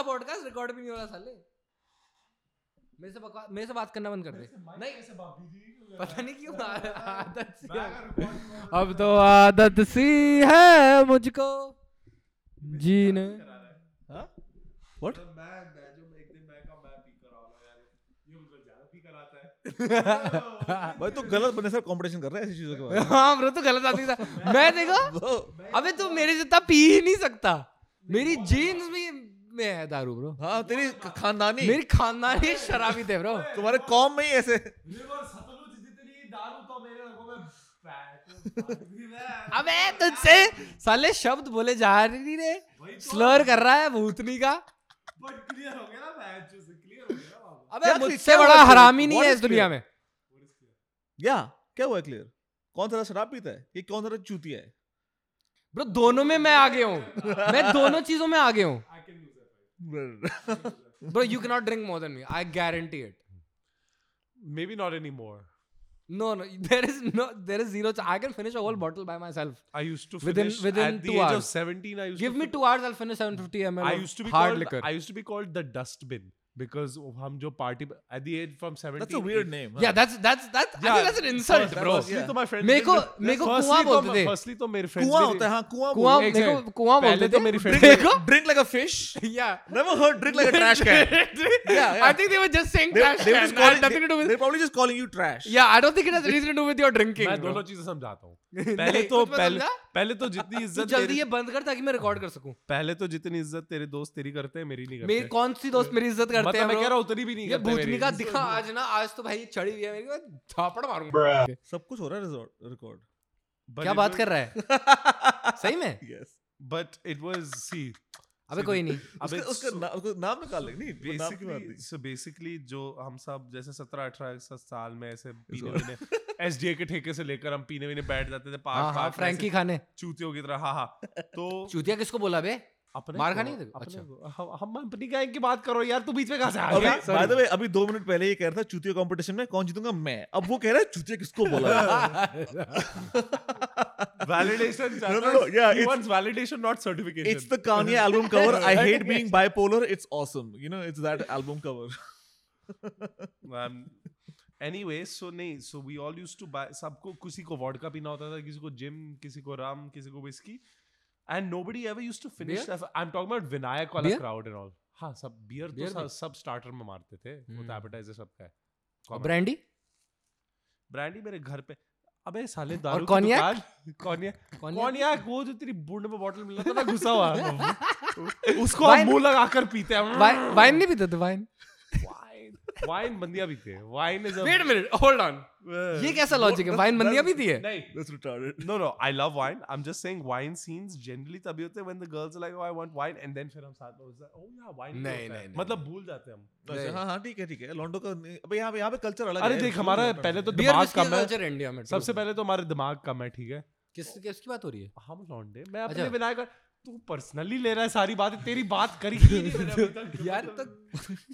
था podcast record भी नहीं हो रहा साले। मेरे से बकवास मेरे से बात करना बंद कर दे। नहीं। पता नहीं क्यों आदत सी है। अब तो आदत सी है मुझको। जीने। हाँ? व्हाट मैं मैं जो एक दिन मैं का मैं पी कर रहा हूँ यार ये मुझे ज़्यादा पी कराता है। भाई तो गलत बने सर कंपटीशन कर रहा है ऐसी चीज़ों के बारे हाँ ब्रो तो गलत आदमी था। मैं देखो अबे तू मेरे जितना पी ही नहीं सकता। मेरी जीन्स भी में है दारू ब्रो हाँ तेरी खानदानी। मेरी खानदानी शराबी थे ब्रो तुम्हारे कॉम में ही ऐसे। अबे तुझसे साले शब्द बोले जा रही रे। स्लर कर रहा है भूतनी का। अबे। मुझसे बड़ा हरामी नहीं है इस दुनिया में। या क्या हुआ क्लियर कौन सा शराब पीता है? ये कौन सा चूतिया है? ब्रो दोनों में मैं आगे हूँ। मैं दोनों चीज़ों में आगे हूँ। Bro, you cannot drink more than me. I guarantee it. Maybe not anymore. No, no, there is no, there is zero. Ch- I can finish a whole bottle by myself. I used to within finish, within at the two age hours. of seventeen. I used give to me two hours. I'll finish seven fifty ml. I used to be hard called, liquor. I used to be called the dustbin because हम जो party at the age from 17 That's a weird name. yeah, that's that's that's. I think that's an insult, first- bro. Firstly तो my friends मेरे को didn't- मेरे को firstly कुआं तो- बोलते थे Firstly तो मेरे friends कुआं मेरे- होता है हाँ कुआं कुआं बोलते मेरे को Exactly. कुआं पहले बोलते तो थे मेरी हैं। friends मेरे को drink like a fish yeah. never heard drink like a trash can yeah. I think they were just saying they, trash they were can. just It had calling, nothing to do they, with. they're probably just calling you trash Yeah, I don't think it has anything to do with your drinking. मैं bro. दोनों चीजें समझाता हूँ नहीं, पहले तो पहले पहले तो जितनी इज़्ज़त जल्दी ये बंद कर ताकि मैं रिकॉर्ड कर सकूँ। पहले तो जितनी इज़्ज़त तेरे दोस्त तेरी करते हैं मेरी नहीं करते। मेरी कौन सी दोस्त मेरी इज़्ज़त करते मतलब हैं मैं कह रहा हूँ उतनी भी नहीं ये करते भूतनी का दिखा आज ना आज तो भाई चढ़ी हुई है मेरी को झापड़ मारूँगा। सब कुछ हो रहा है रिकॉर्ड क्या बात कर रहा है? सही में? Yes But it was see अबे कोई नहीं। अबे उसका ना, उसका नाम निकाल ले नहीं बेसिकली सो बेसिकली जो हम सब जैसे 17 18 साल में ऐसे पीने एसडीए के ठेके से लेकर हम पीने वीने बैठ जाते थे हाँ पार्क हाँ फ्रैंकी खाने। चूतियों की तरह हाँ हाँ। तो चूतिया किसको बोला बे? अपने मार खानी है अच्छा। हम हम अपनी गैंग की बात करो यार तू बीच में कहाँ से आ गया? बाय द वे अभी दो मिनट पहले ये कह रहा था चूतिया कंपटीशन में कौन जीतूँगा मैं? अब वो कह रहा है चूतिया किसको बोला it's- wants validation not certification. It's the Kanye album cover. I hate being bipolar. It's awesome. You know it's that um, anyway so नहीं so we all used to buy सबको किसी को वोडका पीना होता था किसी को जिम किसी को राम किसी को whiskey and nobody ever used to finish Beer? that I'm talking about Vinayak वाला crowd and all. हाँ सब बियर तो सब, सब स्टार्टर में मारते थे वो तो। एपेटाइजर सबका है। और ब्रांडी ब्रांडी मेरे घर पे अबे साले दारू कॉन्याक Cognac? कॉन्याक वो जो तेरी बूढ़ में बॉटल मिला था ना घुसा हुआ। उसको हम मुँह लगाकर पीते हैं। वाइन नहीं पीते थे वाइन वाइन वाइन बंदिया पीते हैं wine is wait minute hold on ये कैसा लॉजिक है? वाइन बंदियाँ पीती है नहीं। That's retarded. No, no, I love wine. I'm just saying wine scenes generally तभी होते हैं when the girls are like, oh, I want wine, and then फिर हम साथ में होता है, oh yeah, wine भी नहीं, नहीं, मतलब भूल जाते हैं हम। अच्छा हाँ हाँ ठीक है ठीक है। लॉन्डो का अबे यहाँ पे यहाँ पे कल्चर अलग है। अरे देख हमारा पहले तो दिमाग कम है। कल्चर इंडिया में सबसे पहले तो हमारे दिमाग कम है ठीक है। किस किसकी बात हो रही है? हम लौंडे। मैं अपने अच्छा। विनायक तू पर्सनली ले रहा है सारी बातें तेरी बात करी ही नहीं मैंने अभी तक। यार तो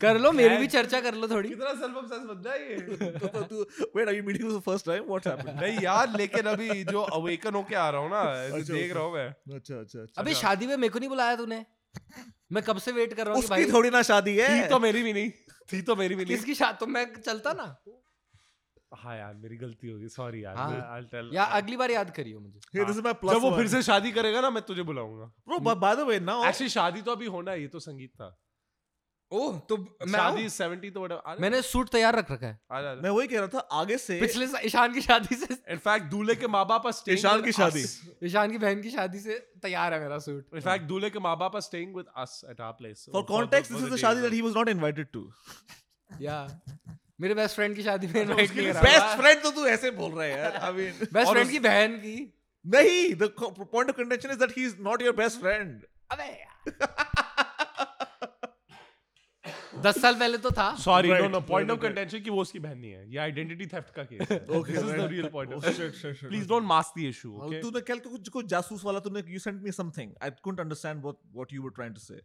कर लो मेरी भी चर्चा कर लो थोड़ी। कितना सेल्फ ऑब्सेस बंदा है ये। तो तू wait are you meeting for the first time? What's happened? नहीं यार लेकिन अभी जो अवेकन होके आ रहा हूँ ना अच्छा, देख अच्छा। रहा हूँ मैं। अच्छा अच्छा अच्छा। अबे शादी में मेरे को नहीं बुलाया तूने? मैं कब से वेट कर रहा हूँ उसकी भाई थोड़ी ना शादी है। थी तो मेरी भी नहीं। थी तो मेरी भी नहीं। किसकी शादी तो मैं चलता ना। हाँ यार मेरी गलती होगी सॉरी यार हाँ। मैं I'll tell या अगली बार याद करियो मुझे। is my plus जब वो one. फिर से शादी करेगा ना मैं तुझे बुलाऊँगा। By, by the way now ऐसी शादी तो अभी होना है ये तो संगीत था। ओह तो मैं शादी आऊँ? 70 तो whatever मैंने सूट तैयार रख रखा है। आ मैं वही कह रहा था आगे से पिछले सा- ईशान की शादी से इनफैक्ट दूल्हे के माँ बाप are ईशान की शादी। ईशान की बहन की शादी से तैयार है मेरा सूट। इनफैक्ट दूल्हे के माँ बाप are staying with us at our place for context this is the शादी that he was not invited to या मेरे बेस्ट फ्रेंड की शादी में इनवाइट नहीं करा best friend तो तू ऐसे बोल रहा है यार I mean बेस्ट फ्रेंड की बहन की नहीं the co- point of contention is that he is not your best friend अबे दस साल पहले तो था sorry no no point of. Contention कि वो उसकी बहन नहीं है ये आइडेंटिटी थेफ्ट का केस है Okay, this is the. Real point Oh, of. Please don't mask the issue Oh, okay तूने कल कुछ कुछ जासूस वाला तूने you sent me something I couldn't understand what what you were trying to say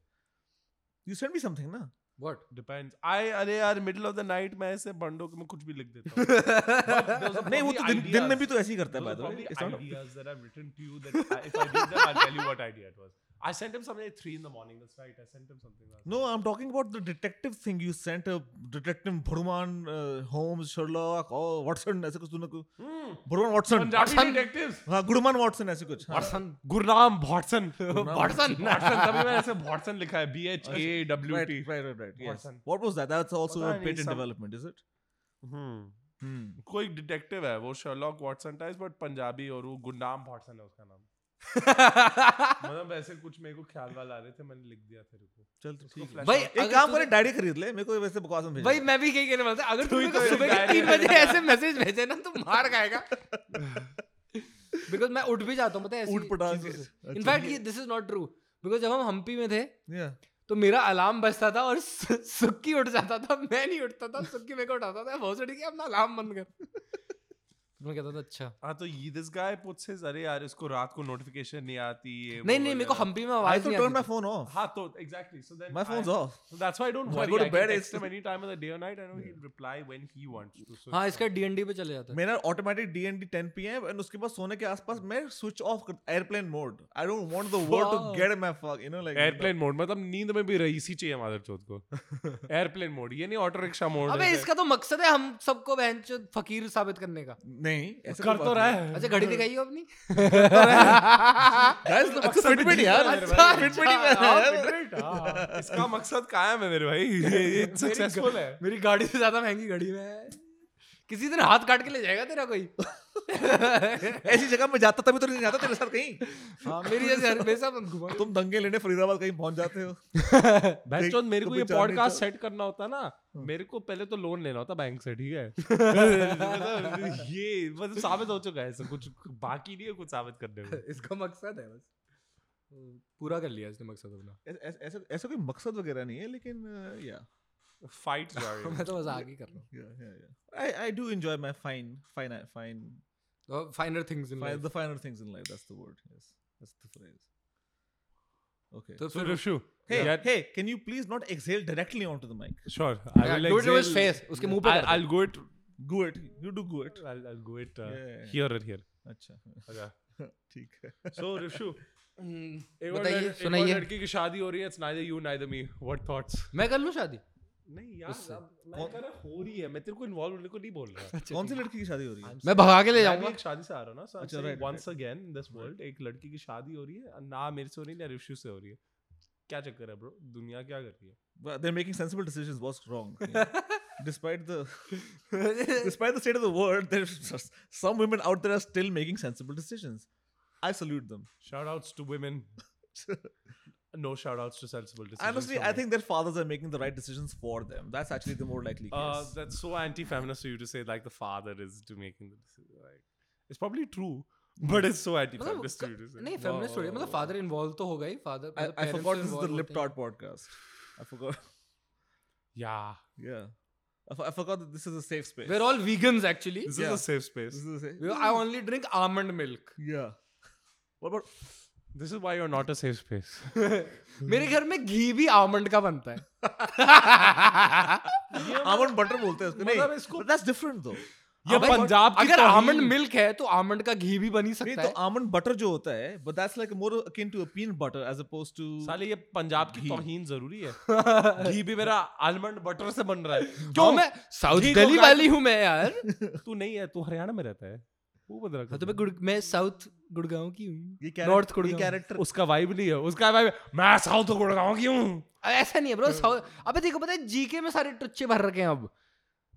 you sent me something ना what Depends. I अरे यार middle of the night मैं ऐसे बंडों मैं कुछ भी लिख देता हूँ. नहीं वो तो दिन, दिन में भी तो ऐसे ही करता है by the way It's not- ideas that I've written to you that if I did that I'll tell you what idea it was. I sent him something at three in the morning. That's right. I sent him something. Last No, I'm talking about the detective thing. You sent a detective Bhuruman, uh, Holmes, Sherlock, oh Watson ऐसे कुछ तूने को Hmm. Bhuruman Watson. Punjabi detectives. हाँ गुडमान Watson ऐसे कुछ हाँ. Watson. Gurnaam Bhotson. Watson. Watson. तभी मैंने ऐसे Bhotson लिखा है. B H A W T. right, right, right. Yes. Watson. What was that? That's also a patent development, is it? Hmm. Hmm. कोई डिटेक्टिव है वो Sherlock Watson type but Punjabi और वो गुंडाम वॉटसन है उसका नाम मतलब ऐसे कुछ मेरे को ख्याल वाल आ रहे थे मैंने लिख दिया तेरे को। चल तो ठीक है। भाई एक काम करे डायरी खरीद ले मेरे को वैसे बकवास में भेज भाई मैं भी यही कहने वाला था? अगर तू मेरे को तो सुबह के डायरी तीन बजे ऐसे मैसेज भेजे ना तो मार खाएगा। बिकॉज़ मैं उठ भी जाता हूँ पता है के। अच्छा, in fact this is not true because जब हम हम्पी में थे तो मेरा अलार्म बजता था और सुक्की उठ जाता था मैं नहीं उठता था सुक्की मेरे को उठाता था बहुत सड़ी अपना अलार्म बंद कर। मैं कहता था अच्छा हाँ तो ये दिस गाय पुट्स हिज अरे यार इसको रात को नोटिफिकेशन नहीं आती ये नहीं नहीं मेरे को। हम्पी में आवाज़ नहीं turn my आती थी। phone off. हाँ तो exactly so then My phone's off. So that's why I don't When I worry. go to I can bed, text it's- him any time of the day or night. I know he'll reply when he wants to. So हाँ इसका DND पे चले जाता है मेरा automatic DND 10 PM and उसके बाद सोने के आसपास मैं switch off airplane mode I don't want the world to get my fuck you know like airplane mode मतलब नींद में भी रईसी चाहिए मादर चौथ को एयरप्लेन मोड ये नहीं ऑटो रिक्शा मोड अबे इसका तो मकसद है हम सबको बहन फकीर साबित करने का नहीं ऐसा कर तो रहा है। अच्छा घड़ी दिखाइए अपनी? गाइस अच्छा फिटबिट यार। अच्छा, फिटबिट ही हाँ, है Fitbit, हाँ। इसका मकसद कायम है मेरे भाई। ये सक्सेसफुल है। मेरी गाड़ी से ज़्यादा महँगी घड़ी में किसी दिन हाथ काट के ले जाएगा तेरा कोई? ऐसी जगह में जाता तभी तो नहीं जाता तेरे साथ कहीं। हाँ मेरी जैसे हमेशा मत घुमा। तुम दंगे लेने फरीदाबाद कहीं पहुँच जाते हो। बहनचोद मेरे को ये पॉडकास्ट सेट करना होता ना मेरे को पहले तो लोन लेना होता बैंक से ठीक है? ये मतलब साबित हो चुका है सब कुछ बाकी नहीं है कुछ साबित करने में। इसका मकसद है बस। पूरा कर लिया इसने मकसद अपना। ऐसा ऐसा कोई मकसद वगैरह नहीं है लेकिन या। फाइट मैं तो मज़ाक ही कर रहा हूँ। I I do enjoy my fine fine fine Finer things in the finer things in life that's the word yes that's the phrase okay तो So फिर Rishu, hey get- hey can you please not exhale directly onto the mic sure. I Yeah, will do it to his exhale- face, उसके मुंह पे I'll, कर दे। I'll go it. go it you do go it I'll, I'll go it uh, Yeah, yeah, yeah. here or here. अच्छा Okay. ठीक है So Rishu, एक और बताइए लड़- एक और सुनाइए लड़की की शादी हो रही है. It's neither you neither me. What thoughts? मैं कर लूँ शादी नहीं यार। अब मैं कह रहा हो रही है मैं तेरे को इन्वॉल्व होने को नहीं बोल रहा कौन सी लड़की की शादी हो रही है मैं भगा के ले जाऊँगा एक शादी से आ रहा हूँ ना सो अच्छा, अच्छा right, once again in this world एक लड़की की शादी हो रही है ना मेरे से हो रही है ना ऋषि से हो रही है क्या चक्कर है ब्रो दुनिया क्या कर रही है they're making sensible decisions what's wrong Yeah. despite the despite the state of the world there's some women out there are still making sensible decisions I salute them shout outs to women no shout outs to sensible decisions honestly from I me. think their fathers are making the right decisions for them that's actually the more likely uh, case that's so anti-feminist of you to say like the father is to making the decision like it's probably true but it's so anti-feminist of you to say नहीं feminist थोड़ी है, मतलब father involve तो होगा ही father I, I forgot this is the Lip Tart podcast I forgot yeah yeah I, for- I forgot that this is a safe space we're all vegans actually this Yeah. is a safe space this is a safe We- I only drink almond milk yeah what about this is why you're not a safe space. मेरे घर में घी भी almond का बनता है। almond butter बोलते हैं उसको। मतलब नहीं इसको- that's different though ये पंजाब की अगर आमंड मिल्क है तो आमंड का घी भी बन ही नहीं सकता तो है। almond butter जो होता है but that's like more akin to a peanut butter as opposed to साले ये पंजाब की तौहीन ज़रूरी है। घी भी मेरा आलमंड बटर से बन रहा है। क्यों मैं साउथ दिल्ली वाली हूँ मैं यार। तू नहीं है तू हरियाणा में रहता है। वो बदला हाँ, तो मैं गुड़ मैं साउथ गुड़गांव की हूँ। ये नॉर्थ गुड़गांव। character उसका वाइब नहीं है उसका वाइब मैं साउथ गुड़गांव की हूँ। ऐसा नहीं है ब्रो साउथ अबे देखो पता है जीके में सारे टुच्चे भर रखे हैं अब।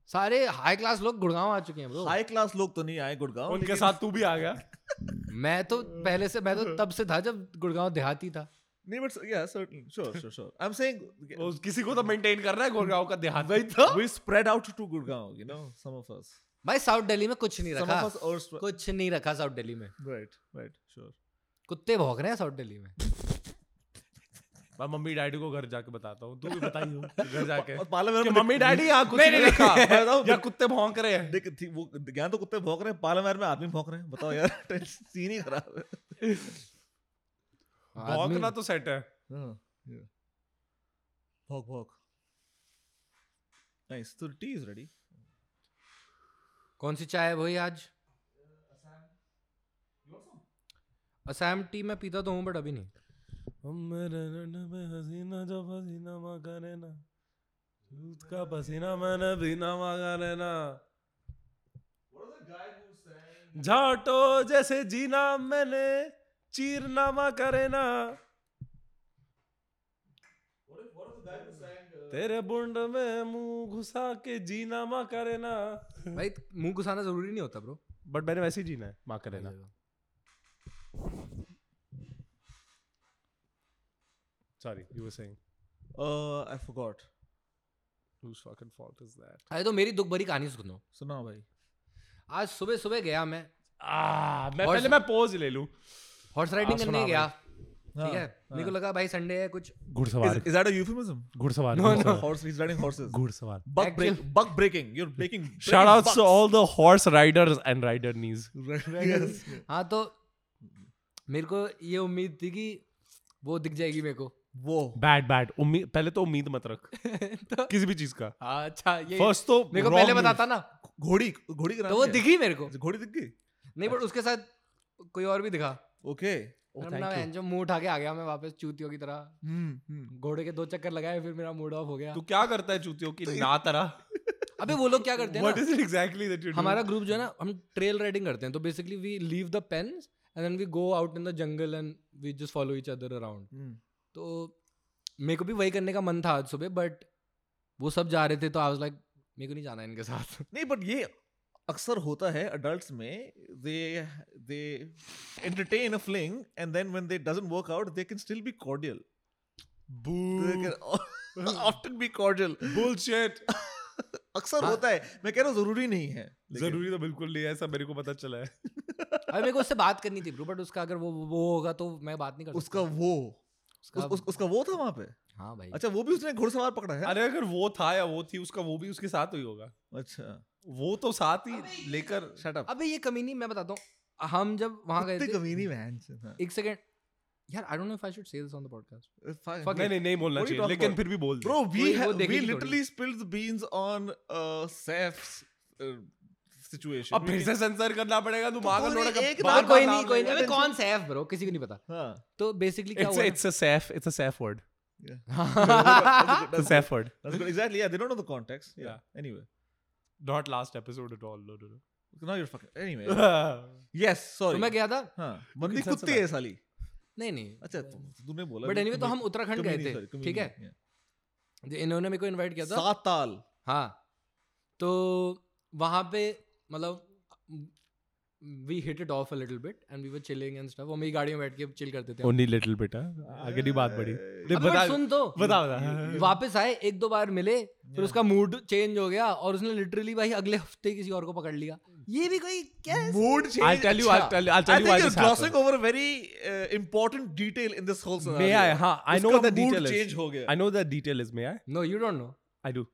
सारे हाई क्लास लोग गुड़गांव आ चुके हैं ब्रो हाई क्लास लोग तो नहीं आए गुड़गांव उनके साथ तू भी आ गया। मैं तो पहले से मैं तो तब से था जब गुड़गांव देहाती था। नहीं but yeah certainly sure sure sure. I'm saying वो किसी को तो मेंटेन कर रहा है गुड़गांव का देहात। वही तो। We spread out to Gurgaon you know some of us भाई साउथ दिल्ली में कुछ नहीं रखा। us कुछ नहीं रखा साउथ दिल्ली में। Right right sure. कुत्ते भौंक रहे हैं साउथ दिल्ली में। मैं मम्मी डैडी को घर जाके बताता हूँ। तू भी बताई हो घर जाके। और पार्लियामेंट में मम्मी डैडी यहाँ कुछ नहीं, रखा। या कुत्ते भौंक रहे हैं। देख थी वो ज्ञान तो कुत्ते भौंक रहे हैं पार्लियामेंट में आदमी भौंक रहे हैं। बताओ यार सीन ही खराब है। भौंकना तो सेट है। हाँ भौंक भौंक। So the tea is ready कौन सी चाय है भाई आज? असम। टी मैं पीता तो हूँ बट अभी नहीं। पसीना मैंने पीना मा करे ना। झाटो जैसे जीना मैंने, चीरनामा करे ना। तेरे बुंड में मुँह घुसा के जीना मा करे ना। भाई मुँह घुसाना ज़रूरी नहीं होता ब्रो बट मैंने वैसे ही जीना है मा करे ना। Sorry you were saying I forgot. whose fucking fault is that? अरे तो मेरी दुख भरी कहानी सुनो। सुना भाई। आज सुबह सुबह गया मैं। आ मैं Horse- पहले मैं पोज ले लूँ। हॉर्स राइडिंग हाँ, करने सुना गया। हाँ, वो दिख जाएगी मेरे को। वो। बैड बैड उम्मीद पहले तो उम्मीद मत रख। तो, किसी भी चीज़ का। हाँ, अच्छा ये फ़र्स्ट तो मेरे को पहले बताता ना। घोड़ी घोड़ी तो वो दिखी मेरे को। घोड़ी दिख गई? नहीं बट उसके साथ कोई और भी दिखा। Okay okay. जो मुँह उठा के आ गया मैं वापस चूतियों की तरह। हम्म हम्म। घोड़े के दो चक्कर लगाए फिर मेरा मूड ऑफ़ हो गया। तू क्या करता है चूतियों की? ना तरह अबे वो लोग क्या करते हैं व्हाट ना? इज़ एग्जैक्टली दैट यू हमारा ग्रुप जो है ना हम ट्रेल राइडिंग करते हैं। तो basically we leave the pens and then we go out in the jungle and we just follow each other around तो मेरे को भी वही करने का मन था आज सुबह बट वो सब जा रहे थे तो आई वाज लाइक मेरे को नहीं जाना इनके साथ। नहीं बट ये अक्सर होता है अडल्ट्स में they they entertain a fling and then when they doesn't work out they can still be cordial. They can often be cordial. Bullshit अक्सर हाँ। होता है। मैं कह रहा हूँ ज़रूरी नहीं है ज़रूरी तो बिल्कुल नहीं है ऐसा मेरे को पता चला है। अरे मेरे को उससे बात करनी थी ब्रो बट उसका अगर वो वो होगा तो मैं बात नहीं कर उसका वो उसका उस, उस, उसका वो था वहाँ पे? हाँ भाई। अच्छा वो भी उसने घुड़सवार पकड़ा है? अरे अगर वो था या वो थी उसका वो भी उसके साथ ही होगा। अच्छा। वो तो साथ ही लेकर शट अप अबे ये कमीनी मैं बताता हूँ। हम जब वहाँ गए थे कमीनी मैन एक सेकंड यार I don't know if I should say this on the podcast नहीं नहीं नहीं बोलना चाहिए लेकिन फिर भी बोल दे। Bro, we कोई वो the beans on uh, Saif's uh, situation. अब फिर से सेंसर करना पड़ेगा तू मांगा कोई नहीं, एक बार कोई नहीं कोई नहीं। अबे कौन सैफ ब्रो किसी को नहीं पता। हाँ। तो बेसिकली क्या हुआ it's a safe it's a safe word That's it's a good. That's good. Exactly. Yeah, they don't know the context. Yeah. Yeah. Anyway, not last episode at all no no now you're fucking. Anyway. yes. Sorry. तो मैं गया था हाँ बंदी कुत्ती है साली नहीं नहीं अच्छा तू- तूने बोला बट भी एनीवे तो हम उत्तराखंड गए थे ठीक है जो इन्होंने मेरे को इनवाइट किया था सात ताल हाँ तो वहाँ पे मतलब we hit it off a little bit and we were chilling and stuff वो मेरी गाड़ी में बैठ के चिल करते थे हम। ओनली लिटिल बिट आगे नहीं बात बढ़ी अबे बता सुन तो बता बता वापस आए एक दो बार मिले फिर उसका मूड चेंज हो गया और उसने लिटरली भाई अगले हफ़्ते किसी और को पकड़ लिया ये भी कोई क्या है mood change I'll tell you I'll tell you I'll I tell you think why you're this glossing happened over a very uh, important detail in this whole scenario. may I हाँ I know उसका the mood change is हो गया I know the detail is may I know you don't know I do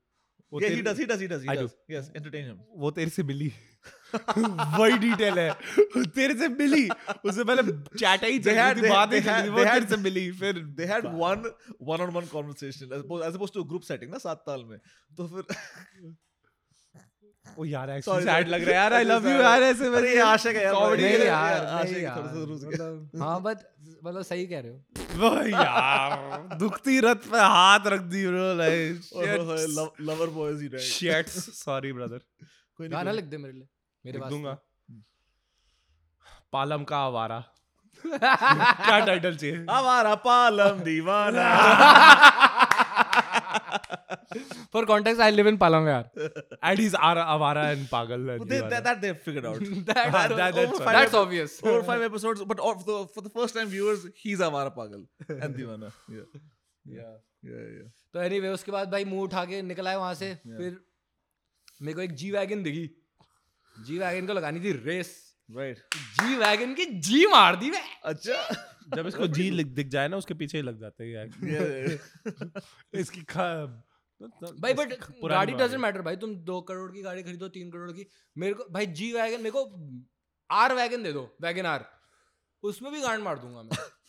वो yeah, he does, he does, he does, he I does. do. Yes, entertain him. वो तेरे से मिली वही detail है। तेरे से मिली। उससे पहले चैट ही They चल had- रही थी बातें they चल रही थी तेरे से मिली फिर They had one one-on-one conversation as opposed, as opposed to a group ना सात ताल में. तो फिर ओ यार एक्चुअली सैड लग रहा है यार आई लव यू यार ऐसे अरे ये आशिक है यार, Comedy नहीं है यार आशिक नहीं थोड़ा सा यार। मतलब हाँ बट मतलब सही कह रहे हो। वो यार दुखती रथ पे हाथ रख दी bro like love- lover boys ही रहे. शिट्स सॉरी ब्रदर कोई नहीं, गाना लिख दे मेरे लिए मेरे लिख पास दूँगा पालम का आवारा क्या टाइटल चाहिए. हमारा पालम दीवाना. For context I live in Palam यार एंड ही इज़ आवारा एंड पागल and They, that, that they figured out. That- that- that, that's that's obvious Over five episodes, but all- for the, for the first time viewers, he's Avara Pagal and Divana. Yeah. Yeah. Yeah. Yeah. तो anyway उसके बाद भाई मुँह उठा के निकल आए वहाँ से फिर मेरे को एक जी वैगन दिखी। जी वैगन को लगानी थी रेस Right. जी वैगन की जी मार दी मैं। अच्छा. जब इसको जी लिख- दिख जाए ना उसके पीछे ही लग जाते हैं. इसकी भाई बट गाड़ी डजेंट मैटर भाई तुम दो करोड़ की गाड़ी खरीदो तीन करोड़ की। मेरे को भाई जी वैगन मेरे को आर वैगन दे दो वैगन आर उसमें भी गांड मार दूँगा मैं।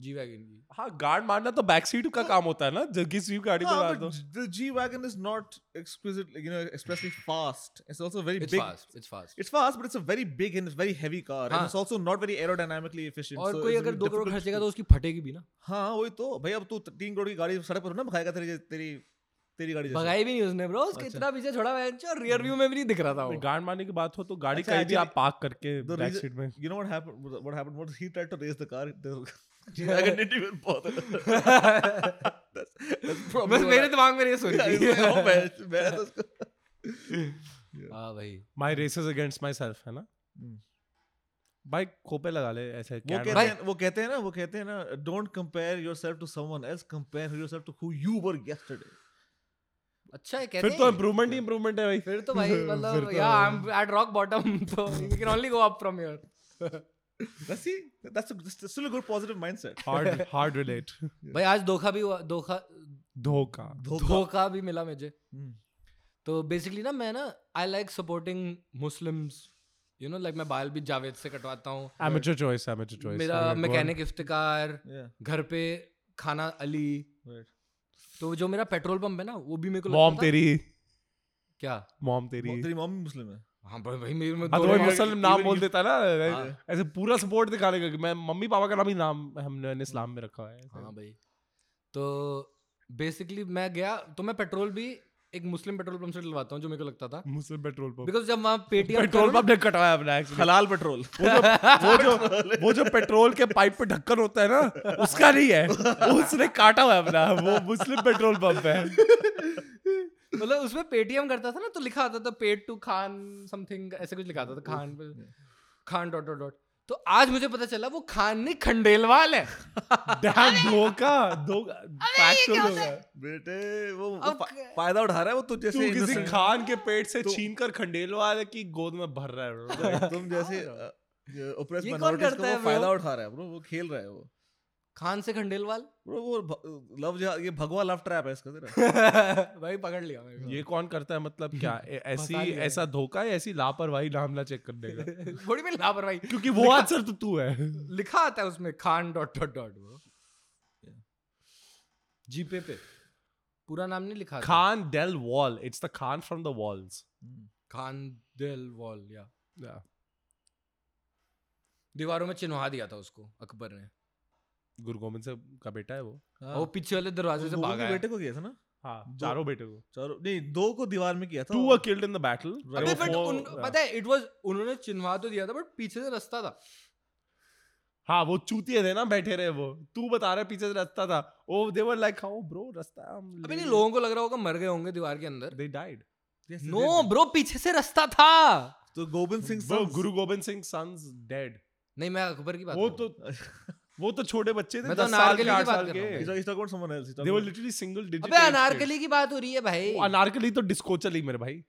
जी वैगन की। हाँ गार्ड मारना तो बैक सीट का काम होता है ना जब किसी भी गाड़ी हाँ, पे मारते G wagon is not exquisite fast it's fast but it's very big and very car and it's not very aerodynamically तो उसकी फटेगी भी ना। हाँ वही तो। भाई अब तू 3 करोड़ की गाड़ी सड़क पर ना भगाएगा तेरी तेरी तेरी भी नहीं उसने ब्रो इतना पीछे छोड़ा है और रियर व्यू में भी दिख रहा था वो। गार्ड मारने की बात हो तो गाड़ी अच्छा, कहीं आप पार्क करके back seat you know what what he tried to race the car Wagon didn't even bother. that's, that's probably बस मेरे दिमाग में ये सोच रही like, oh, मैं तो उसको- हाँ भाई। My races against myself है ना? हम्म। भाई खोपे लगा ले ऐसे वो कहते हैं वो कहते हैं ना वो कहते हैं ना don't compare yourself to someone else compare yourself to who you were yesterday अच्छा है कहते फिर तो हैं। इम्प्रूवमेंट ही इम्प्रूवमेंट है भाई। फिर तो भाई मतलब yeah I am at rock bottom तो you can only go up from here Let's see. That's, a, that's still a good positive mindset. Hard hard relate भाई आज धोखा भी हुआ धोखा धोखा। धोखा। भी मिला मुझे। हम्म। तो बेसिकली ना मैं ना I like supporting Muslims you know like मैं बाल भी जावेद से कटवाता हूँ। एमेचर चॉइस एमेचर चॉइस मेरा मैकेनिक इफ्तिकार Yeah. घर पे खाना अली। तो जो मेरा पेट्रोल पंप है ना वो भी मेरे को मॉम तेरी। क्या? मॉम तेरी। तेरी मॉम भी मुस्लिम है। हाँ भाई मेरे में हाँ तो दोनों भाई नाम बोल देता ना हाँ। ऐसे पूरा सपोर्ट दिखाने का मैं मम्मी पापा का नाम ही नाम हमने इस्लाम में रखा है हाँ भाई। तो बेसिकली मैं गया तो मैं पेट्रोल भी एक मुस्लिम पेट्रोल पंप से डलवाता हूँ जो मेरे को लगता था। मुस्लिम पेट्रोल पंप बिकॉज़ जब वहाँ पेटीएम पेट्रोल पंप ने कटवाया अपना हलाल पेट्रोल वो जो वो जो पेट्रोल के पाइप पे ढक्कन होता है ना उसका नहीं है। उसने काटा हुआ है अपना वो मुस्लिम पेट्रोल पंप है। मतलब उसमें पेटीएम करता था ना तो लिखा आता था पेड टू खान समथिंग ऐसे कुछ लिखा आता था Khan Khan dot dot dot तो आज मुझे पता चला वो खान नहीं खंडेलवाल है। धोखा धोखा बेटे वो, वो फ़ायदा उठा रहा है वो तू तू जैसे किसी खान के पेट से छीन कर खंडेलवाल की गोद में भर रहा है तुम जैसे ये कौन करता है वो फ़ायदा उठा रहा है ब्रो वो खेल रहा है वो। खान से खंडेलवाल? ब्रो वो लव ये भगवा लव ट्रैप है इसका तेरा। भाई पकड़ लिया मेरे को ये कौन करता है मतलब क्या? ऐसी ऐसा धोखा है ऐसी लापरवाही नाम ना चेक करने का थोड़ी में लापरवाही। क्योंकि वो आंसर तो तू है। लिखा आता है उसमें खान डॉट डॉट डॉट वो। जीपे पे। पूरा नाम नहीं लिखा Khan del wall it's the Khan from the walls Khan दिल वॉल या दीवारों में चिन्हवा दिया था उसको अकबर ने। गुरु गोविंद से का बेटा है वो। हाँ। वो पीछे वाले दरवाजे से भागा है। बेटे को किया था ना? हाँ चारों बेटे को। चलो नहीं दो को दीवार में किया था। Two were killed in the battle अबे बट उन पता है इट वाज उन्होंने चिन्हवा तो दिया था बट पीछे से रास्ता था। हाँ वो चूतिए थे ना बैठे रहे वो। तू बता रहा पीछे से रास्ता था। ओ they were like how bro रास्ता अबे नहीं लोगों को लग रहा होगा मर गए होंगे दीवार के अंदर। दे डाइड नो ब्रो पीछे से रास्ता था। तो गोविंद सिंह गुरु गोविंद सिंह सन्स डेड नहीं मैं अकबर की बात वो तो वो तो छोटे बच्चे थे मैं तो 10 साल के अनारकली की 8 बात कर रहा हूँ। They were literally single digit अबे अनारकली की बात हो रही है भाई अनारकली तो डिस्को चली मेरे भाई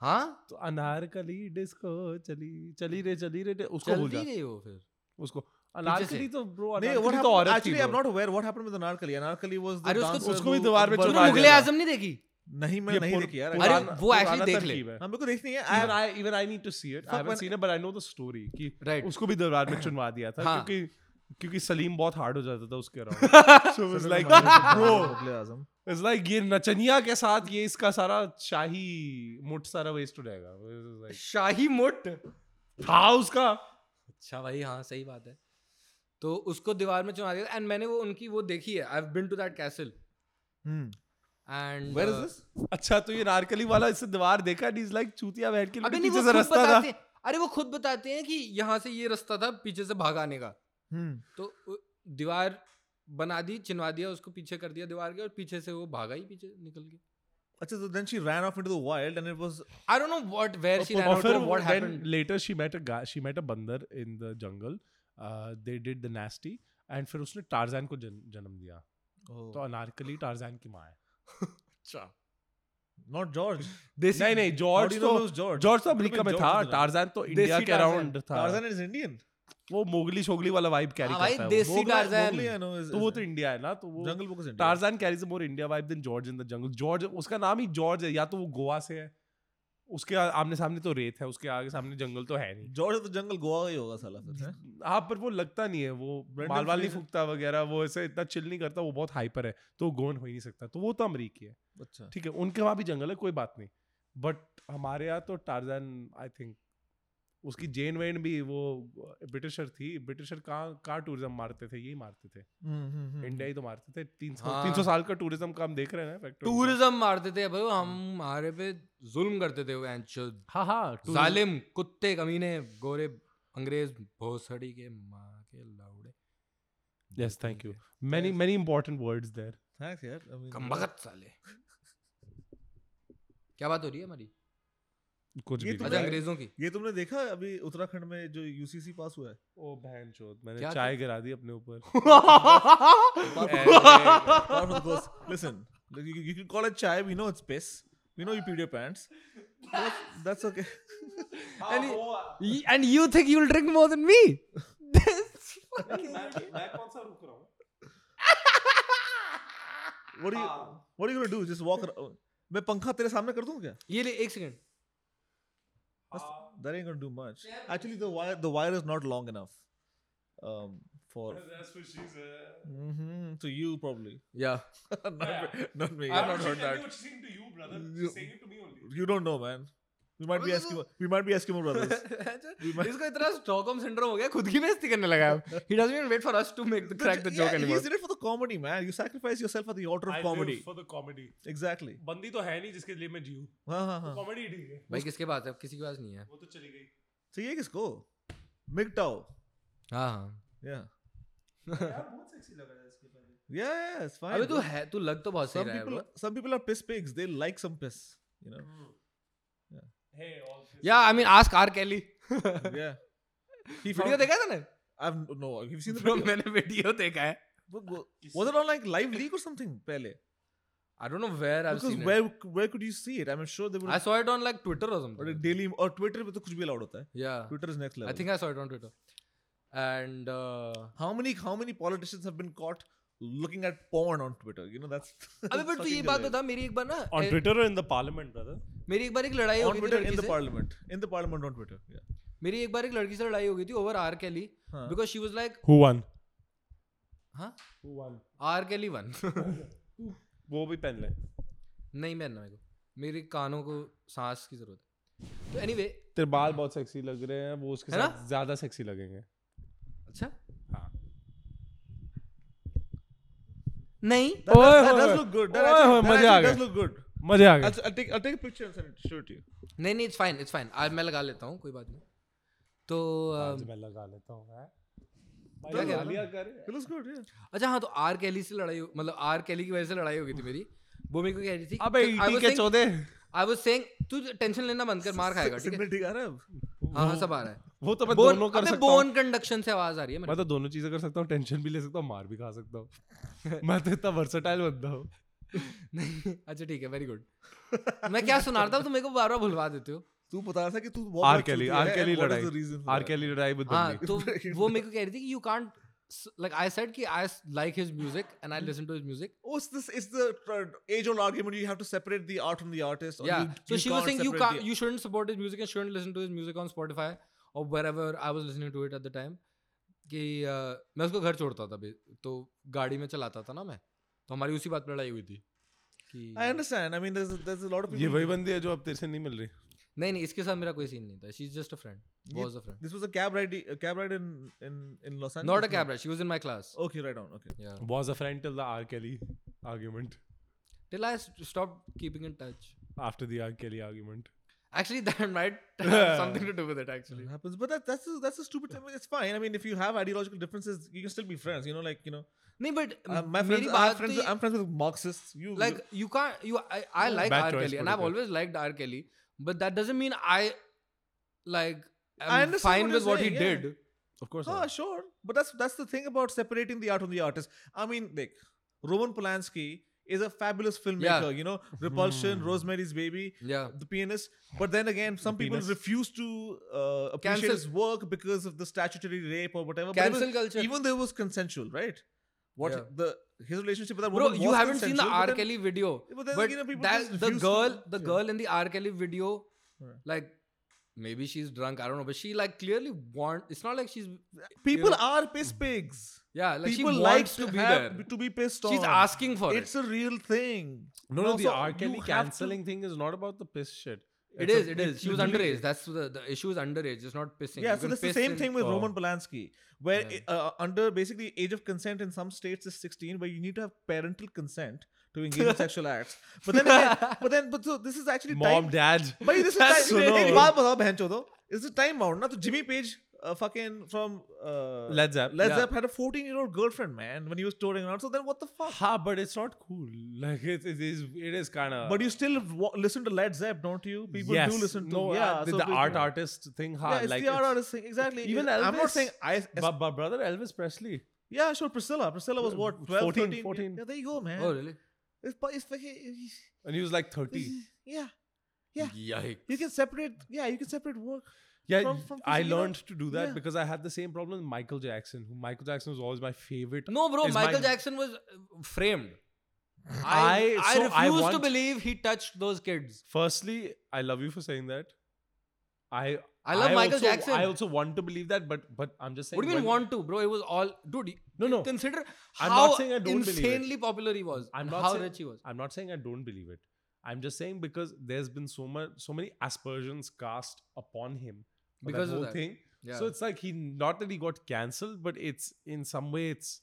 हाँ तो अनारकली डिस्को चली चली रे चली रे उसको भूल जा रही हो फिर उसको अनारकली तो ब्रो अनारकली तो happened- औरत थी actually, I'm bro. not aware what happened with Anarkali. Anarkali was अरे उसको- उसको भी दीवार ने मुगले। आज़म नहीं देखी नहीं मैं नहीं देखी यार अरे वो पुराना देख ले। है। मेरे को देखनी है I need to see it. I Fuck, haven't when- seen it, but I know the story कि राइट उसको भी दरबार में चुनवा दिया था हाँ। क्योंकि क्योंकि सलीम बहुत हार्ड हो जाता था उसके अराउंड it's like ये नचनिया के साथ ये इसका सारा शाही मुठ सारा वेस्ट हो जाएगा. शाही मुट था उसका. अच्छा भाई हाँ सही बात है। तो उसको दीवार में चुना दिया एंड मैंने वो उनकी वो देखी है। I have been to that castle Hmm. And Where is this? अच्छा तो ये नारकली वाला इससे दीवार देखा इज़ लाइक चूतिया बैठ के पीछे से रास्ता था। अरे वो खुद बताते हैं कि यहाँ से ये रास्ता था पीछे से भाग आने का. तो दीवार बना दी चिनवा दिया उसको पीछे कर दिया दीवार के और पीछे से वो भागा ही पीछे निकल के। अच्छा तो then she ran off into the wild and it was I don't know what where she ran off what happened later she met a she met a बंदर in the jungle they did the nasty and फिर उसने टारजान को जन्म दिया। तो अनारकली टारजान की माँ है। अच्छा। नॉट जॉर्ज देसी नहीं नहीं जॉर्ज तो जॉर्ज तो अमेरिका में था टारजान तो इंडिया तो के अराउंड था। टारजान इज़ इंडियन वो मोगली शोगली वाला वाइब कैरी हाँ करता है देसी is- तो वो तो इंडिया है ना तो वो Jungle Book is Tarzan carries more India vibe than George in the jungle George उसका नाम ही जॉर्ज है या तो वो गोवा से है। उसके आमने सामने तो रेत है उसके आगे सामने जंगल तो है नहीं। जॉर्ज तो जंगल गोवा ही होगा साला फिर। हैं? हाँ पर वो लगता नहीं है वो माल वाल नहीं फूकता वगैरह वो ऐसे इतना चिल नहीं करता वो बहुत हाइपर है तो गोन हो ही नहीं सकता। तो वो तो अमरीकी है। अच्छा। ठीक है उनके वहाँ भी जंगल है कोई बात नहीं। बट हमारे यहाँ तो टार्जन आई थिंक उसकी जेन वेन भी वो ब्रिटिशर थी। ब्रिटिशर कहाँ कहाँ टूरिज़्म मारते थे? यही मारते थे। हम्म, हम्म, हम्म, इंडिया ही तो मारते थे। तीन सौ हाँ। तीन सौ साल का टूरिज़्म का हम देख रहे हैं ना टूरिज़्म मारते थे भाई। हम हमारे पे जुल्म करते थे वो हाँ हाँ जालिम कुत्ते कमीने गोरे अंग्रेज़ भोसड़ी के माँ के लाउड़े। Yes thank you. Many many important words there. Thanks यार। कमबख्त साले। क्या बात हो रही है हमारी? कुछ ये भी अच्छा, अंग्रेज़ों की। ये तुमने देखा अभी उत्तराखंड में जो यूसीसी पास हुआ है? ओ बहन चोद मैंने चाय गिरा दी अपने ऊपर। Listen you can call it chai we know it's piss we know you peed your pants that's okay and you think you will drink more than me मैं पंखा तेरे सामने कर दूँ क्या? ये ले एक second. That ain't gonna do much actually the wire the wire is not long enough um for That's what she said. hmm to you probably Yeah, not, me- not me I've not heard that. What she's saying to you, brother. You- She's saying it to me only. you don't know man we might be Eskimo we might be Eskimo brothers इसको इतना Stockholm syndrome हो गया खुद की बेइज्जती करने लगा अब he doesn't even wait for us to make the crack the joke yeah, anymore he's in it for the comedy man you sacrifice yourself at the altar of I comedy for the comedy. exactly बंदी तो है नहीं जिसके लिए मैं जीऊँ हाँ हाँ हाँ कॉमेडी ठीक है भाई किसके पास है अब किसी के पास नहीं है वो तो चली गई चाहिए किसको MGTOW हाँ हाँ yeah यार बहुत सेक्सी लग रहा है इसके पहले yeah, yeah it's fine अबे तू है तू लग तो बहुत सही some रहा है people some people are piss pigs they like some piss you know Hey, all this. Yeah I mean ask R yeah he found, देखा है तूने I've no you've seen the Bro, video मैंने video देखा है was it on like live leak or something पहले I don't know where I because seen where it. Because where could you see it I'm sure they would saw it on like Twitter और or something like daily or Twitter पे तो कुछ भी allowed होता है या Twitter is next level I think I saw it on Twitter and how many how many politicians have been caught looking at porn on Twitter you know that's अबे पर तू ये बात बता मेरी एक बार ना On Twitter or in the parliament, brother? मेरी एक बार एक लड़ाई हो गई से। parliament. In the parliament on Twitter yeah. मेरी एक बार एक लड़की से लड़ाई हो गई थी ओवर आर कैली हाँ. Because she was like Who won? हाँ? Who won? R Kelly won वो भी पहन ले। नहीं पहनना मेरे को। मेरे कानों को सांस की ज़रूरत है। तो एनीवे तेरे बाल बहुत सेक्सी लग रहे हैं वो उसके साथ ज़्यादा सेक्सी लगेंगे। अच्छा? हाँ। नहीं। ओए होए मज़े आ actually मज़े आ गए। I'll, take I'll take a picture and send it show it to you. नहीं नहीं इट्स फाइन इट्स फाइन आज मैं लगा लेता हूँ कोई बात नहीं। तो आज मैं लगा लेता हूँ? भाई, क्या कह रहा गालियाँ it looks good yeah. अच्छा हाँ तो आर कैली से लड़ाई हो- मतलब आर कैली की वजह से लड़ाई हो गई थी मेरी। वो मेरे को कह रही थी अबे I ईटी के चौदे I was saying तू टेंशन लेना बंद कर मार खाएगा ठीक है? सिग्नल ठीक आ रहा है अब। हाँ हाँ सब आ रहा है। वो तो मैं बोन दोनों कर अबे सकता हूँ। बोन कंडक्शन से आवाज़ आ रही है मेरे मैं तो दोनों चीज़ें कर सकता हूँ टेंशन भी ले सकता हूँ मार भी खा सकता हूँ। मैं तो इतना वर्सटाइल बंदा हूँ। अच्छा ठीक है वेरी गुड मैं क्या सुना रहा था तुम मेरे को बार बार भुलवा देते हो? तू बता रहा था कि तू आर केली आर केली लड़ाई। आर केली लड़ाई विद हाँ तो वो मेरे को कह रही थी कि you can't like I said कि I like his music and I listen to his music ओस this is the age old argument you have to separate the art from the artist so she was saying you can't you shouldn't support his music and shouldn't listen to his music on Spotify और where I was listening to it at the time कि uh, मैं उसको घर छोड़ता था तो गाड़ी में चलाता था ना मैं। तो हमारी उसी बात पर लड़ाई हुई थी कि I understand. I mean, there's there's a lot of people. ये वही बंदी है जो अब तेरे से नहीं मिल रही नहीं नहीं इसके साथ मेरा कोई सीन नहीं था she is just a friend was a friend This was a cab ride. A cab ride in in in Los Angeles. Not a? Cab she was in my class Okay, right on. Okay. या was a friend till the R Kelly argument till I stop keeping in touch after the R Kelly argument Actually, that might have something to do with it. Actually, it happens, but that, that's a, that's a stupid. I it's fine. I mean, if you have ideological differences, you can still be friends. You know, like you know. No, but uh, my friends, I friends with, I'm friends with Marxists. You like you can't. You I, I like R Kelly, and I've always liked R Kelly, but that doesn't mean I like I'm I fine with what he yeah. did. Of course. Ah, sure. But that's that's the thing about separating the art from the artist. I mean, like Roman Polanski is a fabulous filmmaker. Yeah. You know, Repulsion, Hmm. Rosemary's Baby, Yeah. The Pianist. But then again, some people Pianist. refuse to uh, appreciate Cancel. his work because of the statutory rape or whatever. But Cancel culture. even though it was consensual, right? What Yeah. the his relationship with that Bro, woman you was haven't seen the consensual, but R. then- Kelly video. but then, you know, people that just the refuse girl to- the girl in the R. Kelly video. Like maybe she's drunk. I don't know, but she like clearly want. It's not like she's People are piss pigs. Yeah, like people she to, be have, there. To be pissed off. She's asking for it's it. It's a real thing. No, no, no the R. Kelly canceling to... thing is not about the piss shit. It's it is, a, it is. She was underage. It. That's the, the issue is underage. It's not pissing. Yeah, you so that's the same in, thing with oh. Roman Polanski, where yeah. uh, under basically age of consent in some states is 16, where you need to have parental consent to engage in sexual acts. But then, again, but then, but so this is actually mom, time, dad. But this is time. Is it time out? Now, Jimmy Page uh, fucking from uh, Led Zepp. Led Yeah. Zepp had a 14 year old girlfriend, man, when he was touring around. So then, what the fuck? Ha, but it's not cool. Like it, it is. It is kind of. But you still wa- listen to Led Zepp, don't you? People yes. do listen to. no, yeah, uh, the, so the art artist thing. Ha, Yeah, it's like the art it's- artist thing. Exactly. Even I'm not saying I. But, but brother Elvis Presley. Yeah, sure. Priscilla. Priscilla was what? 12, 14, 13? 14. Yeah, there you go, man. Oh really? It's, but it's fucking. And he was like 30. Yeah. Yeah. Yikes. You can separate. Yeah, you can separate work. Yeah, from- from I learned to do that Yeah. because I had the same problem with Michael Jackson. Who Michael Jackson was always my favorite. No, bro. Michael my- Jackson was uh, framed. I I- I, so I refuse to want- believe he touched those kids. Firstly, I love you for saying that. I I love Michael also, Jackson. I also want to believe that, but but I'm just saying. What do you mean want to, bro? It was all dude. No, no. Consider I'm how not saying I don't believe it. insanely popular he was. I'm not how saying- rich he was. I'm not saying I don't believe it. I'm just saying because there's been so much, so many aspersions cast upon him Because that of whole that. thing. Yeah. So it's like he not that he got cancelled, but it's in some way it's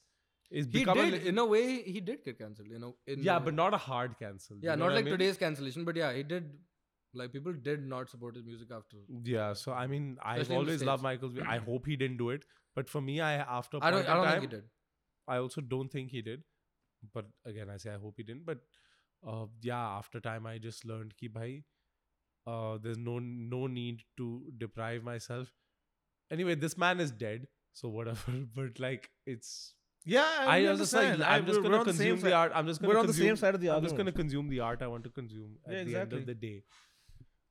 it's he become a did li- in a way. He did get cancelled. You know. In yeah, but not a hard cancel. yeah, you know not what I like mean? today's cancellation. But yeah, he did. Like people did not support his music after. Yeah, so I mean, I've Especially in the always loved States. Michael's. I hope he didn't do it, but for me, I after a I don't. I don't time, think he did. I also don't think he did. But again, I say I hope he didn't. But uh, yeah, after time, I just learned ki bhai, uh, there's no no need to deprive myself. Anyway, this man is dead, so whatever. But like, it's Yeah, I, we was just like, understand. I- I'm just we're gonna on the same consume the side. art. I'm just gonna We're on the consume, same side of the I'm just gonna argument. consume the art I want to consume at Yeah, the end of the day.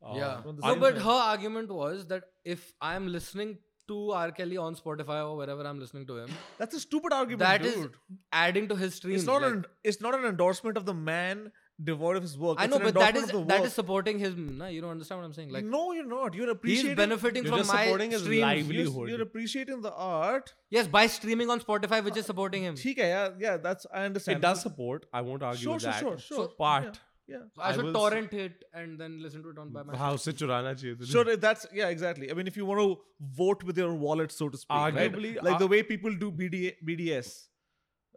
Uh, yeah. the No, but side. her argument was that if I'm listening to R. Kelly on Spotify or wherever I'm listening to him, That's a stupid argument, that is dude. adding to his streams. it's not like- an it's not an endorsement of the man devoid of his work. I know, but that is that is supporting him. Nah, you don't understand what I'm saying. Like, no, you're not. You're appreciating. He's benefiting you're from my supporting his livelihood. You're, you're, appreciating the art. Yes, by streaming on Spotify, which uh, is supporting him. Okay, yeah, yeah, that's I understand. It does support. I won't argue sure, that. Sure, sure, sure. Part. Yeah. Yeah. So I, I should torrent s- it and then listen to it on by my house. Sure, eh, that's yeah, exactly. I mean, if you want to vote with your wallet, so to speak, arguably, right? like uh, the way people do BD, BDS,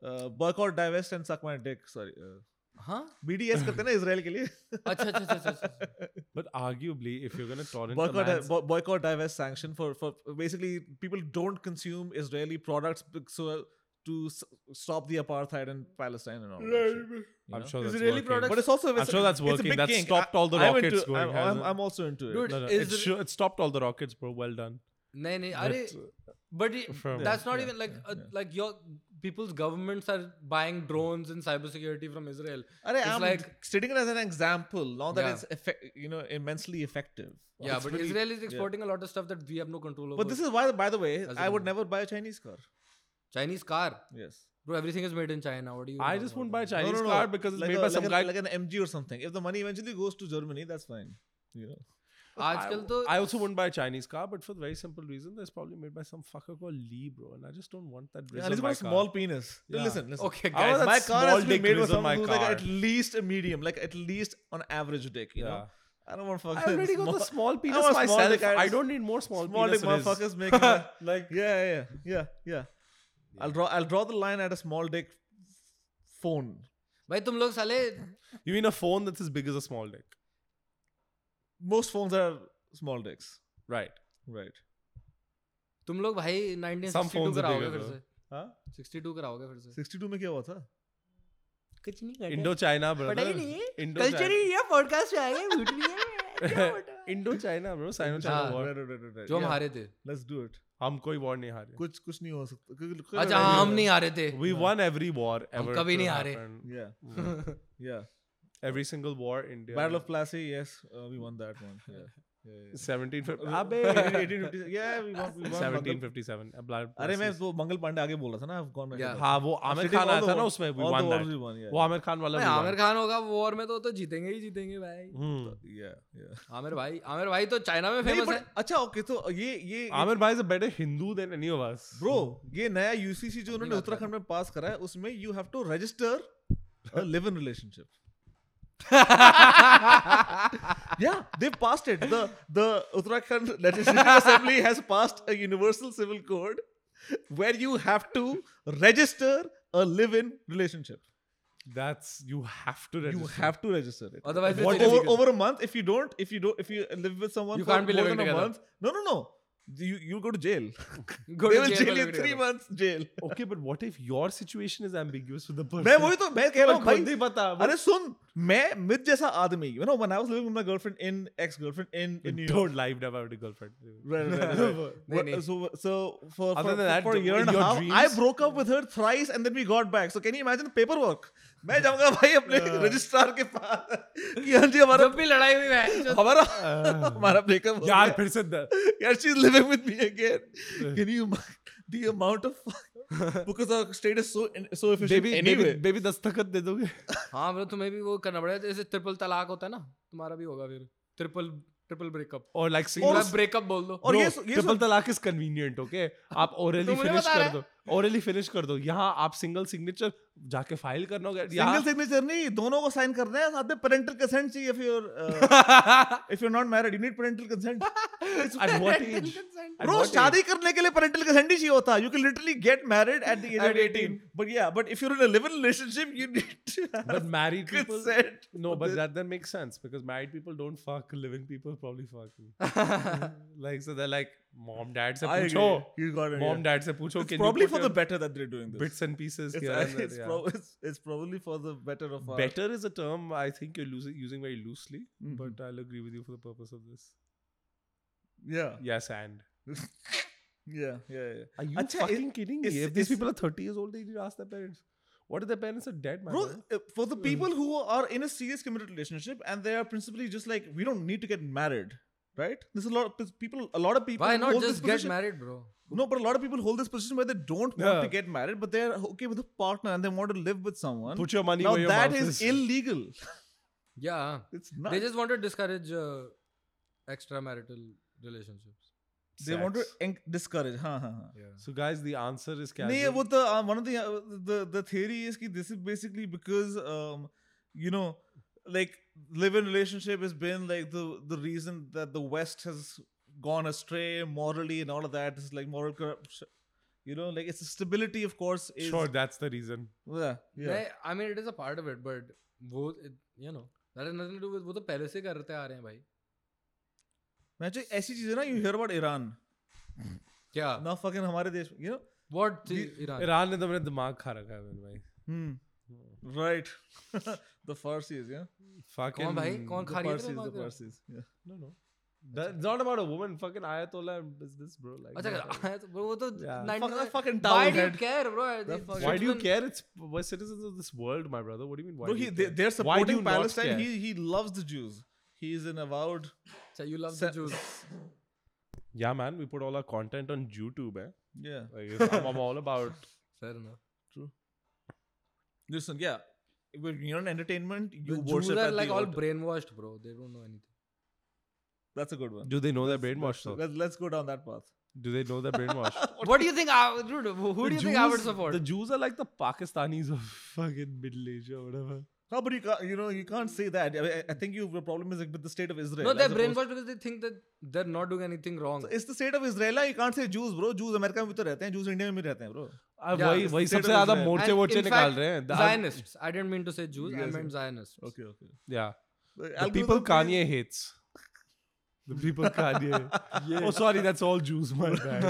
uh, boycott, divest, and suck my dick. Sorry. Uh, Huh? BDS करते हैं ना Israel के लिए. अच्छा अच्छा अच्छा अच्छा, अच्छा. But arguably, if you're gonna torrent the boycott, man's, bo- boycott, divest, sanction for for basically people don't consume Israeli products bec- so to s- stop the apartheid in Palestine and all. That shit, you I'm know? sure that's Israeli working. products- But it's also I'm sure that's it's a working. big That's kink. stopped I- all the I'm rockets into- going, I'm, I'm, hasn't it? I'm also into it. Dude, No, no, is it's the- sure, it stopped all the rockets, bro. Well done. नहीं नहीं अरे But, but it, From- that's not Yeah, even like yeah, uh, yeah. like your people's governments are buying drones and cybersecurity from Israel. Arey, It's I'm like- stating it as an example, not that Yeah. it's effect, you know immensely effective. Yeah, but very- Israel is exporting a lot of stuff that we have no control over. But this is why, by the way, As I in- would never buy a Chinese car. Chinese car. Yes. Bro, everything is made in China. What do you? I just won't buy a Chinese no, no, no. car because it's like made a, by like some a- guy. like an MG or something. If the money eventually goes to Germany, that's fine. You know. आजकल तो I also wouldn't buy a Chinese car, but for the very simple reason, there's probably made by some fucker called Lee, bro, and I just don't want that. Yeah, Rizz and he's on got my a small car. penis. Then Yeah. Listen, listen. okay, I want guys. that my car has small to be dick made by Rizz on someone my who's like car. at least a medium, like at least on average dick. You Yeah. know. I don't want I fucking. already got the small, small penis want small myself. dick, I- I don't need more small, small dick penis Rizz. motherfuckers making. a- like yeah, yeah, yeah, yeah. I'll draw. I'll draw the line at a small dick phone. भाई तुम लोग साले you mean a phone that's as big as a small dick, Most phones are small dicks. right? Right. तुम लोग भाई Some 1962 phones are कराओगे फिर. से हाँ? 62 कराओगे फिर से 62 में क्या हुआ था? कुछ नहीं Indo China, brother. पता ही नहीं Indo कल्चर ही है पॉडकास्ट में आएँगे भूत नहीं है हाँ. Right, right, right, right, right. जो हम. हारे थे Let's do it. हम कोई war नहीं हारे. कुछ कुछ नहीं हो सकता अच्छा हाँ, हम नहीं हारे थे We won every war हम ever. कभी नहीं हारे। Yeah, yeah. Every single war India. Battle of Plassey, yes, uh, we won that one. Yeah, yeah. 1750 Uh, अबे 1850 yeah we won, we won Mangal- 1757 अरे मैं वो मंगल पांडे आगे बोल रहा था ना I've gone हाँ वो आमिर खान आया था ना उसमें we all the won wars that we won, yeah. वो आमिर खान वाला आमिर खान होगा वॉर में तो तो जीतेंगे ही जीतेंगे भाई हम्म yeah yeah आमिर भाई आमिर भाई तो चाइना में फ़ेमस है अच्छा ओके तो ये ये आमिर भाई is a better Hindu than any of us bro ये नया यूसीसी जो उन्होंने उत्तराखंड में पास करा है उसमें you have to register a live in relationship yeah they've passed it the the uttarakhand legislative assembly has passed a universal civil code where you have to register a live in relationship that's you have to register. you have to register it Otherwise, it's What- illegal. over, over a month if you don't if you don't if you live with someone You for can't be more living than a together. month no no no you you go to jail Go they to will jail jail for you living three together. months jail okay but what if your situation is ambiguous with the person मैं वही तो मैं कह रहा हूँ भाई खुद ही बता अरे सुन मैं मित जैसा आदमी you know when I was living with my girlfriend in ex girlfriend in in New York don't lie never had a girlfriend right, right, right, right. नहीं, What- नहीं. so so for Other for, than that, for a year and a your half dreams- I broke up with her thrice and then we got back so can you imagine the paperwork मैं जाऊँगा भाई अपने registrar के पास कि हाँ जी हमारा जब भी लड़ाई हुई है। हमारा हमारा ब्रेकअप यार फिर से यार she is living with me again can you the amount of because our state is so so efficient baby anyway. Baby baby दस्तखत दे दोगे? हाँ ब्रो तुम्हें भी वो करना पड़ेगा। जैसे ट्रिपल तलाक होता है ना तुम्हारा भी होगा फिर। ट्रिपल ट्रिपल ब्रेकअप और लाइक सिंगल ब्रेकअप बोल दो। और ये ट्रिपल तलाक इज़ कन्वीनियंट ओके आप ओरली फिनिश कर दो। ओरली फिनिश कर दो। यहाँ आप सिंगल सिग्नेचर जाके फ़ाइल करना होगा सिंगल सिग्नेचर नहीं दोनों को साइन करना है साथ में पेरेंटल कंसेंट चाहिए if you if you not married you need parental consent at what age? At bro शादी करने के लिए पेरेंटल कंसेंट ही चाहिए होता। है you can literally get married at the age of 18 but yeah but if you are in a live in relationship you need to but married people consent no but that that makes sense because married people don't fuck living people probably fuck. Like so they're like mom dad se pucho you got it, mom yeah. dad se pucho it's probably for the better that they're doing this. Bits and pieces it's, here it's, yeah. pro- it's, it's, probably for the better of our better is a term i think you're losing, using very loosely mm-hmm. but i'll agree with you for the purpose of this. Yeah. Yes and? Yeah yeah yeah. Are you Achha, fucking kidding me? if these people are 30 years old they need to ask their parents. What if their parents are dead, man? Bro, for the hmm. people who are in a serious committed relationship and they are principally just like, we don't need to get married right? There's a lot of people. A lot of people. Why not just get married, bro? No, but a lot of people hold this position where they don't want yeah. to get married, but they're okay with a partner and they want to live with someone. Put your money now. Where your that is, is illegal. yeah, it's not. They just want to discourage uh, extramarital relationships. They Sex. want to discourage. Huh, huh, huh. Yeah. So, guys, the answer is casual. Nee, what the uh, one of the, uh, the the theory is that this is basically because um, you know like live-in relationship has been like the the reason that the West has gone astray morally and all of that is like moral corruption. You know, like it's the stability, of course. Is, Sure, that's the reason. Yeah. Yeah. नहीं, I mean it is a part of it, but वो it, you know that has nothing to do with वो तो पहले से करते आ रहे हैं भाई. मैं जो ऐसी चीजें ना you hear about Iran. क्या? Now fucking हमारे देश में, you know. What थी ईरान? ईरान ने तो मेरा दिमाग खा रखा है मेरे भाई. Hmm. Right. the Farsis, yeah. Fucking. कौन भाई? कौन The खा रही है Parsis, दिमाग the तेरा? Parsis. Yeah. No, no. That's not about a woman. Fucking Ayatollah and business, bro. Like. अच्छा not- आया तो वो तो Yeah. 90 Fuck- fucking Why towel do you head. care, bro? The fuck- Why do you Should've care? It's we're citizens of this world, my brother. What do you mean? Why Bro, do he, you they, care? they're Why do supporting you not Palestine. care? He, he loves the Jews. He is an avowed. been- अच्छा, you love the se- Jews. Yeah, man. We put all our content on YouTube, eh? Yeah. Like, it's- I'm, I'm all about. Fair enough. Listen, yeah. When you're in entertainment, you The Jews worship are at like the all altar. brainwashed, bro. They don't know anything. That's a good one. Do they know they're Let's- brainwashed? let's, though? let's, let's go down that path. Do they know they're brainwashed? What do you think? I, dude, who who The do you think I would Jews- support? The Jews are like the Pakistanis of fucking Middle Asia or whatever. No, but you can't, you know, you can't say that. I, I- I think you, the problem is like with the state of Israel. no, they're as opposed- brainwashed because they think that they're not doing anything wrong. So it's the state of Israel. You can't say Jews, bro. Jews America में भी तो रहते हैं. Jews India में भी रहते हैं, bro. अब Yeah, वही it's वही state सबसे of ज्यादा Israel. मोर्चे And वोर्चे in निकाल fact, रहे हैं The- Zionists. I didn't mean to say Jews. I Yes, meant yes. Zionists. Okay, okay. Yeah, The the people Kanye hates. The people Kanye. Oh, sorry, that's all Jews. My bad.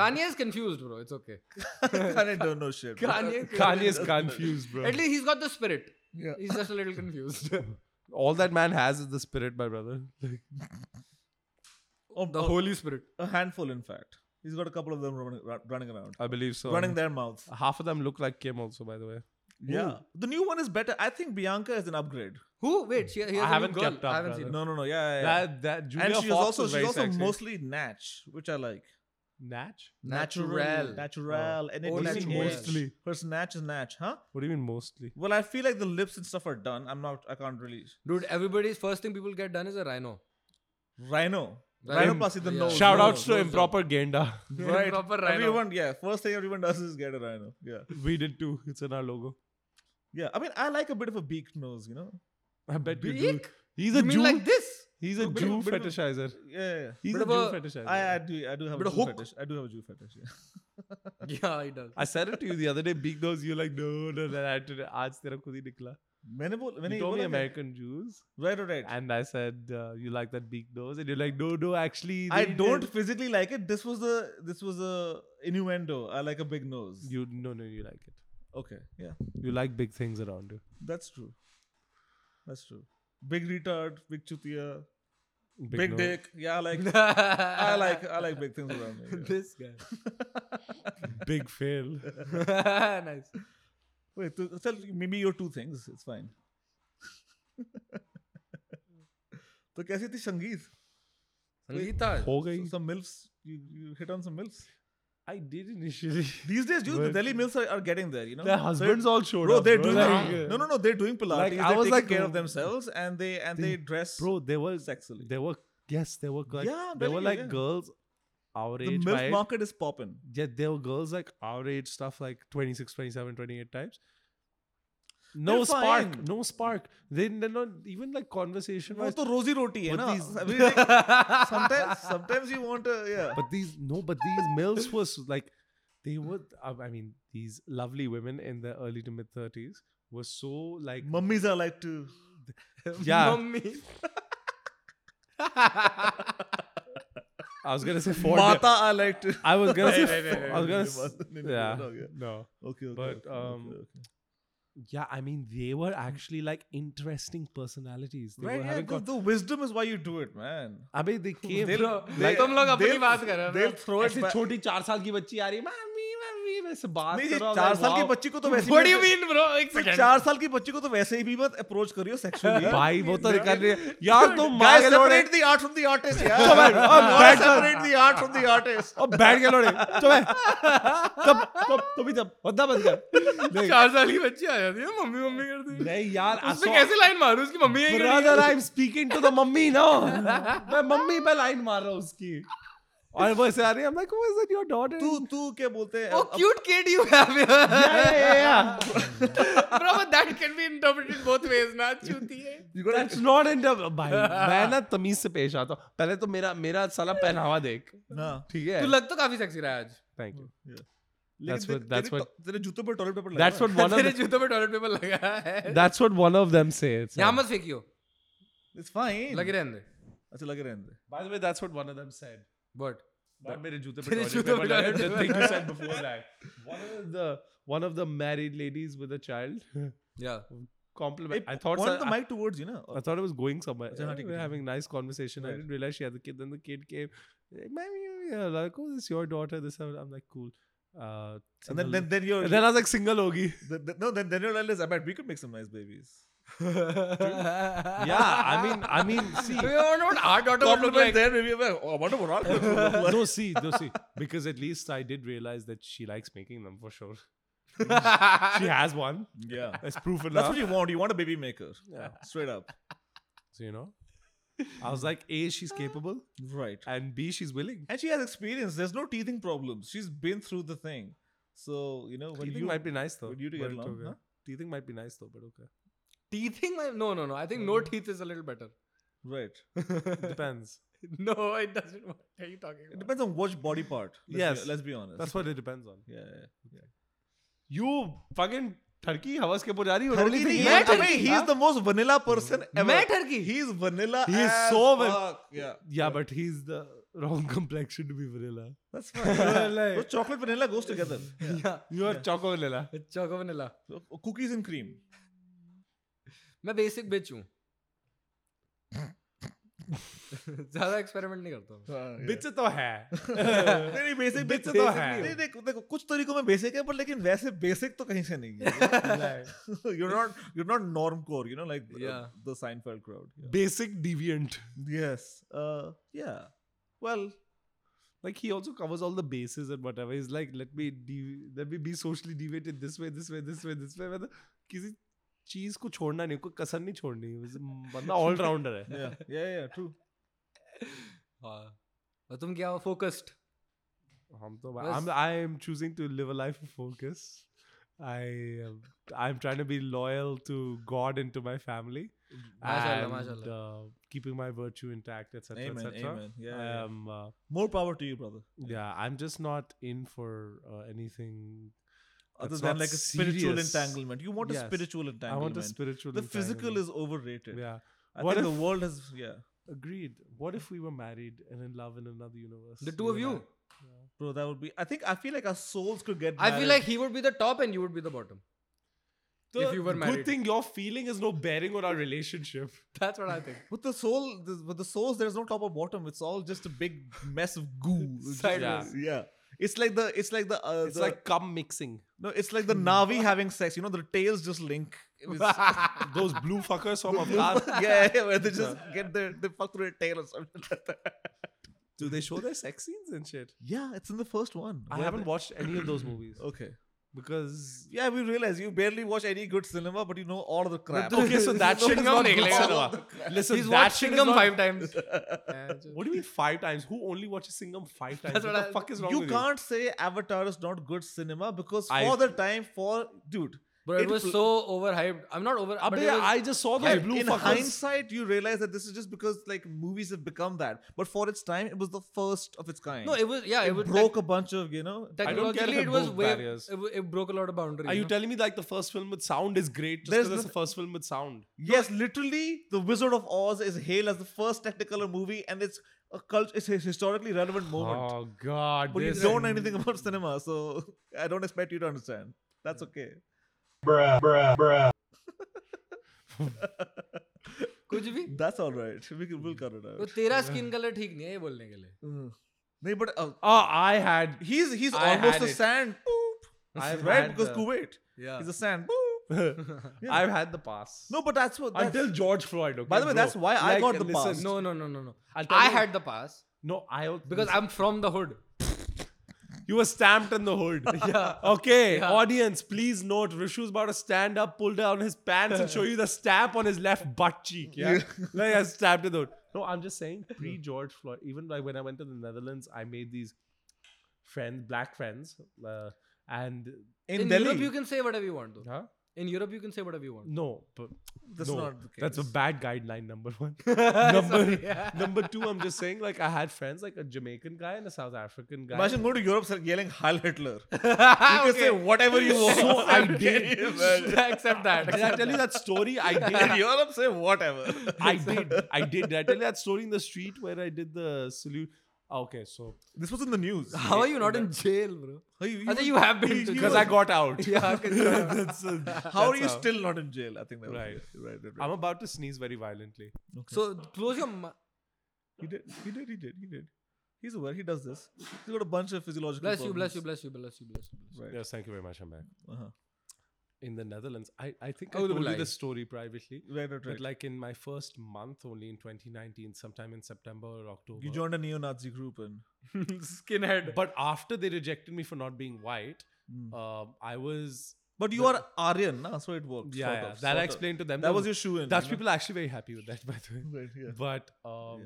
Kanye is confused, bro. It's okay. Kanye don't know shit. bro. Kanye, Kanye is confused, bro. At least he's got the spirit. Yeah. He's just a little confused. All that man has is the spirit, my brother. Oh, the oh, Holy Spirit. a handful, in fact. He's got a couple of them running, running around, I believe so. running their mouths. Half of them look like Kim, also, by the way. Yeah, the new one is better. I think Bianca is an upgrade. Who? Wait, she, he has I a new haven't girl. kept up, I haven't seen. No, no, no. Yeah, yeah. yeah. That that Julia and she's Fox also she's also sexy. mostly natch, which I like. Natch. Natural. natural, oh. and Oh, it natural. is Mostly. Her snatch is natch, huh? What do you mean mostly? Well, I feel like the lips and stuff are done. I'm not. I can't really. Dude, everybody's first thing people get done is a rhino. Rhino, Rhinoplasty, the yeah. nose. Shout no, outs to improper genda. right. Improper rhino. Everyone, yeah. First thing everyone does is get a rhino. Yeah. we did too. It's in our logo. Yeah. I mean, I like a bit of a beaked nose, you know? I bet Beak? you do. He's a you Jew. mean like this? He's a, a Jew of, fetishizer. yeah, yeah. He's a, a Jew fetishizer. I, I do. I do have a, Jew hook. fetish. I do have a Jew fetish. Yeah. yeah, he does. I said it to you the other day. Big nose. You're like, no, no, no. I had to ask hi nikla. मैंने बोल मैंने You ये told me बोला क्या? American Jews, Right, right, right. and I said uh, you like that big nose, and you're like no, no. Actually, I they don't did." physically like it. This was the this was a innuendo. I like a big nose. You no, no. You like it. okay? Yeah, You like big things around you. that's true. That's true. Big retard, big chutia, Big, big, nose. dick. Yeah, I like I like I like big things around me. yeah. this guy. Big fail. nice. Wait, to, tell maybe your two things. It's fine. तो कैसी थी संगीत? Sangeeta. हो गई. Some milfs. You you hit on some milfs. I did initially. These days, dude, the But- Delhi milfs are, are getting there. You know, Their So husbands all showed bro, up. they're bro. doing Like, uh, no, no, no. They're doing Pilates. Like, I they're was taking like, care oh, of themselves, and they and they, they- dress Bro, there were sexily. there were yes, there were like Yeah, I'm there telling were you, like yeah. girls our age. The milf market is popping. Yeah, there were girls like our age stuff like 26, 27, 28 times. No they're spark. Fine. No spark. They, they're not even like conversation wise. the rosy roti hai na. These, I mean, like, sometimes, sometimes you want to, yeah. But these, no, but these milfs was like, they were, um, I mean, these lovely women in the early to mid 30s were so like. Mummies are like to. Yeah. Mummies. I was gonna say four. Mata are like to. I was gonna say. नहीं, नहीं, fo- नहीं, I was नहीं, gonna. नहीं, s- नहीं, नहीं, Yeah. नहीं, हो गया. No. Okay, okay. But, okay, um, okay, okay. Yeah, I mean, they were actually like interesting personalities. They right, were yeah, having. the, con- the wisdom is why you do it, man. I mean, they came. They'll- Bro, they- तुम लोग अपनी they'll- बात कर रहे हो They'll bro. throw it ऐसे back. छोटी चार साल की बच्ची आ रही है मम्मी बात नहीं, हूँ, चार साल की बच्ची को तो वैसे एक. चार साल की बच्ची को तो वैसे ही भी मत अप्रोच करियो सेक्सुअली भाई वो तो रही यार यार. बैठ के लोड़े। बंदा चार साल की बच्ची आ जाती है मम्मी मम्मी करती नहीं यार उसमें कैसे लाइन मारू? उसकी मम्मी यही कर रही। Brother I am speaking to the mummy no मैं मम्मी पे लाइन मार रहा हूँ उसकी। और वो ऐसे आ रही है I'm like oh is that your daughter तू तू क्या बोलते हैं Oh, cute kid you have here. yeah yeah yeah Bro, but that can be interpreted both ways, ना चूती है. you gotta- That's not in the भाई मैं ना तमीज से पेश आता हूँ पहले तो मेरा मेरा साला पहनावा देख हाँ. ठीक है तू लग तो काफ़ी सेक्सी रहा आज. Thank you That's what- that's what- तो- तेरे जूतों पर टॉयलेट पेपर लगा that's what one of तेरे जूतों पे टॉयलेट पेपर लगा है. that's what one of them say it's यहाँ मत फेंकियो. It's fine. लगे रहने दे. अच्छा लगे रहने दे. by the way that's what one of them said But Not मेरे जूते पे तेरे toilet जूतों paper पे लगा है, toilet the paper thing you लगा said before that one of the one of the married ladies with a child yeah. compliment Hey, I thought point so- the mic towards you know. I thought it was going somewhere. अच्छा, हाँ, Yeah, ठीक we है, were ठीक having nice conversation. I Right. didn't realize she had the kid. Then the kid came, "Hey, Mommy, yeah, like, oh, this is your daughter. This, and I'm like, cool. Uh, And then single- then then you're and then I was like, single hogi. then, then- no then then you realize I bet we could make some nice babies. yeah, I mean, I mean, see, We don't know what our daughter would look like. there maybe I'm like, oh, I wonder what our kids will look like. no, see, no, see, because at least I did realize that she likes making them for sure. She has one. Yeah. That's proof enough. That's what you want. You want a baby maker. Yeah. Straight up. so you know, I was like, a, she's capable, Right. and b, she's willing. And she has experience. There's no teething problems. She's been through the thing. So, you know, when Teething you might be nice though. when you two but get it's along, okay. huh? Teething might be nice though, but okay teething my no no no. I think no hmm. teeth is a little better. Right. Depends. No it doesn't what are you talking about? it depends on which body part. Let's yes. be, let's be honest. That's what it depends on. Yeah yeah, yeah. you fucking Turkey How was pujari or only thing he is the most vanilla person hmm. ever. Turkey? He is vanilla he is so vanilla yeah. Yeah but he's the wrong complexion to be vanilla. That's fine. Like, so chocolate vanilla goes together. Yeah, yeah. you are yeah. choco vanilla. Choco vanilla. So, cookies and cream. मैं basic bitch हूँ। ज़्यादा experiment नहीं करता बिच हाँ, तो है। नहीं basic bitch तो है। नहीं देखो देखो कुछ तरीकों में बेसिक है पर लेकिन वैसे बेसिक तो कहीं से नहीं है। You not you not normcore you know like the Seinfeld crowd basic deviant yes yeah well like he also covers all the bases and whatever. He's like let me let me be socially deviated this way this way this way this way whether किसी चीज को छोड़ना नहीं कोई कसर नहीं छोड़नी बंदा ऑलराउंडर है yeah yeah yeah true हाँ और तुम क्या हो फोकस्ड हम तो बस- I'm I am choosing to live a life of focus. I am I'm trying to be loyal to God and to my family माशाल्लाह and माशाल्लाह uh, keeping my virtue intact, etc. amen etc. amen yeah, I yeah. am uh, more power to you brother yeah, I'm just not in for uh, anything. other that's than like a spiritual serious. entanglement you want Yes. a spiritual entanglement. I entanglement want a spiritual. the physical is overrated yeah. I What think if- the world has yeah Agreed. What if we were married and in love in another universe? The two of you? I? Yeah. bro that would be I think I feel like our souls could get I feel like he would be the top and you would be the bottom. The If you were married. good thing your feeling is no bearing on our relationship. That's what I think. With the soul, the, with the souls, there's no top or bottom. It's all just a big mess of goo. It's just- Yeah. It's like the it's like the uh, It's the- like cum mixing. no, it's like the Navi having sex. You know, the tails just link. Those blue fuckers from Afghan. yeah, yeah, where they just get their they fuck through a tail or something like that. Do they show their sex scenes and shit? Yeah, it's in the first one. I where haven't they- watched any of those movies Okay. Because Yeah, we realize you barely watch any good cinema, but you know all of the crap. okay, so that No, shit is he's not not good English. cinema. Listen, He's that watched shit Singham five times. What do you mean five times? Who only watches Singham five times? That's what what the I- fuck is wrong you with can't say Avatar is not good cinema because for I- the time, for dude, But it It was pl- so overhyped. I'm not over. you? but Abbe, it I just saw those Yeah, blue in fuckers. hindsight, you realize that this is just because like movies have become that. But for its time, it was the first of its kind. no, it was yeah. It, it was broke a bunch of you know. Tech- I don't care if technologically it it was broke way. barriers. It, it broke a lot of boundaries. Are you know? telling me like the first film with sound is great just There's because it's the first film with sound? Yes, literally, The Wizard of Oz is hailed as the first Technicolor movie, and it's a cult. It's a historically relevant moment. Oh god, but you don't know anything about cinema, so I don't expect you to understand. That's okay कुछ भी That's all right. We can, we'll cut it तो out. तेरा skin colour ठीक नहीं है ये बोलने के लिए Mm. No, but uh, Oh, I had he's he's I almost had a it. sand. Boop. I've right had because the- Kuwait. yeah He's a sand. Boop. I've had the pass. No, but that's what. That's, until George Floyd. Okay, By the way, bro. that's why I Like, got the listen, pass. no no no no no I'll tell I you- had the pass No, I al- because listen, I'm from the hood you were stamped in the hood. yeah Okay, Yeah. audience, please note Rishu's about to stand up, pull down his pants, and show you the stamp on his left butt cheek. Yeah, like I stabbed in the hood. No, I'm just saying, pre George Floyd, even like when I went to the Netherlands, I made these friends, black friends, uh, and in, in Delhi. Europe you can say whatever you want though huh? In Europe you can say whatever you want No, but That's no, not the case. That's a bad guideline. Number one. Sorry, number yeah. number two, I'm just saying, like I had friends, like a Jamaican guy and a South African guy. Imagine going to Europe sir, yelling Heil Hitler. You can say whatever you want. So I Can did. you imagine? accept that Did I tell you that story? I did. In. Europe, say whatever. I did. I did. Did I tell you that story in the street where I did the salute? Okay, so This was in the news. how are you not in jail bro How you, I think you have been because. I got out. yeah, That's, uh, How are that's you still not in jail? I think that Right. it. Right, right, right. I'm about to sneeze very violently. Okay. so close your mouth he did. He did. He did. He did. He's aware. He does this. He's got a bunch of physiological. bless you bless you bless you bless you bless you bless you Right. Yes, thank you very much. I'm back. Uh-huh. In the Netherlands, I, I think I Oh, the told you lie. this story privately. Right, right, But right. like in my first month, only in 2019, sometime in September or October. you joined a neo-Nazi group and skinhead But after they rejected me for not being white, Mm. um, I was but you are Aryan, nah? so it worked. yeah, yeah of, that I sort of. explained to them. That Those- was your shoe in. Dutch you know? people are actually very happy with that, by the way. Right, yeah. But um,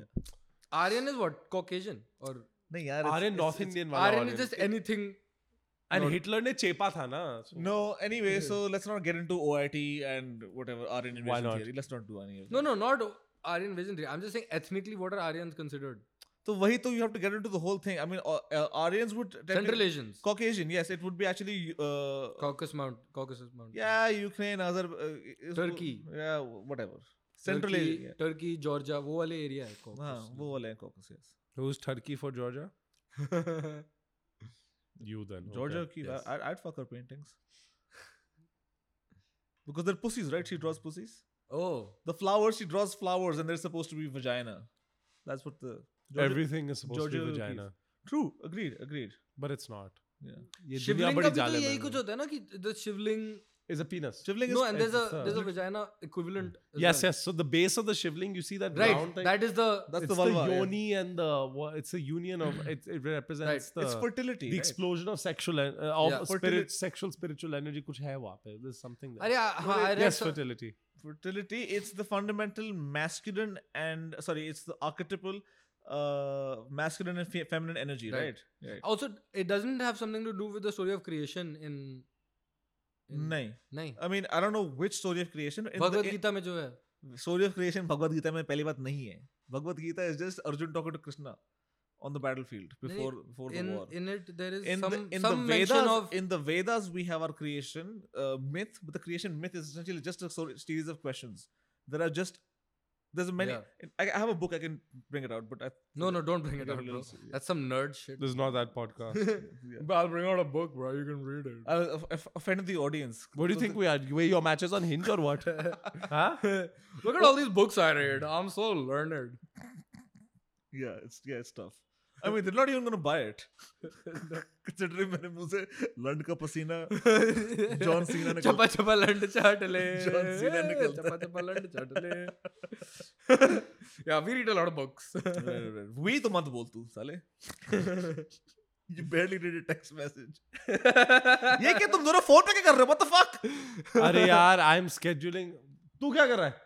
Aryan is what Caucasian or No, yeah, it's- Aryan it's- North it's- Indian wala Aryan is just anything and not- Hitler ne chepa tha na. so- No, anyway, so let's not get into OIT and whatever Aryan Why invasion not? theory. Let's not do any of no that. no not Aryan vision theory. I'm just saying ethnically what are Aryans considered So wahi to you have to get into the whole thing. I mean, uh, uh, Aryans would Central technically- Asians Caucasian, yes, it would be actually. Uh, Caucasus Mount Caucasus Mountain yeah, Ukraine, Azer, uh, is- Turkey. Yeah, whatever. Central Turkey, Asia. Turkey Georgia वो वाले area है हाँ, Caucasus वो वाले हैं Caucasus, yes. Who's Turkey for Georgia? You then. Georgia, okay. ki, Yes. I, I'd fuck her paintings. Because they're pussies, right? She draws pussies. oh The flowers, she draws flowers, and they're supposed to be vagina. That's what the Georgia- Everything is supposed to Georgia be O'Keeffe. vagina, True. Agreed. Agreed. but it's not. Yeah. ये दुनिया शिवलिंग बड़ी का भी तो जालिम यही है। कुछ होता है ना कि the Shivling is a penis. Shivling no, is, and there's a there's a vagina equivalent. Yes, well. yes. So the base of the shivling, you see that right. round thing. That is the that's it's the, vulva, the yoni yeah. and the it's a union of it. It represents right. the it's fertility, the right. explosion of sexual uh, of yeah. spirit, sexual spiritual energy. Kuch hai pe. There's something there. Arya, ha, yes, so, fertility. Fertility. It's the fundamental masculine and sorry, it's the archetypal uh, masculine and fe- feminine energy, right. right? Right. Also, it doesn't have something to do with the story of creation in नहीं i mean i don't know which story of creation in भगवत गीता में जो है story of creation भगवत गीता में पहली बात नहीं है Bhagavad Gita is just arjun talking to krishna on the battlefield नहीं, before before the in war in it there is in some the in some the mention Vedas, of in the Vedas we have our creation uh, myth, but the creation myth is essentially just a sort of series of questions. There are just there's a many. Yeah. I, I have a book I can bring it out, but I no no don't bring it out bro yeah. that's some nerd shit This is not that podcast. yeah. But I'll bring out a book bro you can read it I'll off- off- offend the audience. what do you think we are? Were your matches on Hinge or what? huh? look at all these books I read I'm so learned Yeah, it's yeah, it's tough. I mean, they're not even going buy it. Considering मैंने मुँह से लंड का पसीना John Cena ने चपा चपा लंड चाट ले। जॉन सीना ने चपा चपा लंड चाट ले। या वी रीड अ लॉट तो मत बोल तू साले। You barely read a text message ये क्या तुम दोनों फ़ोन पे क्या कर रहे हो? व्हाट द फक अरे यार आई एम तू क्या कर रहा है?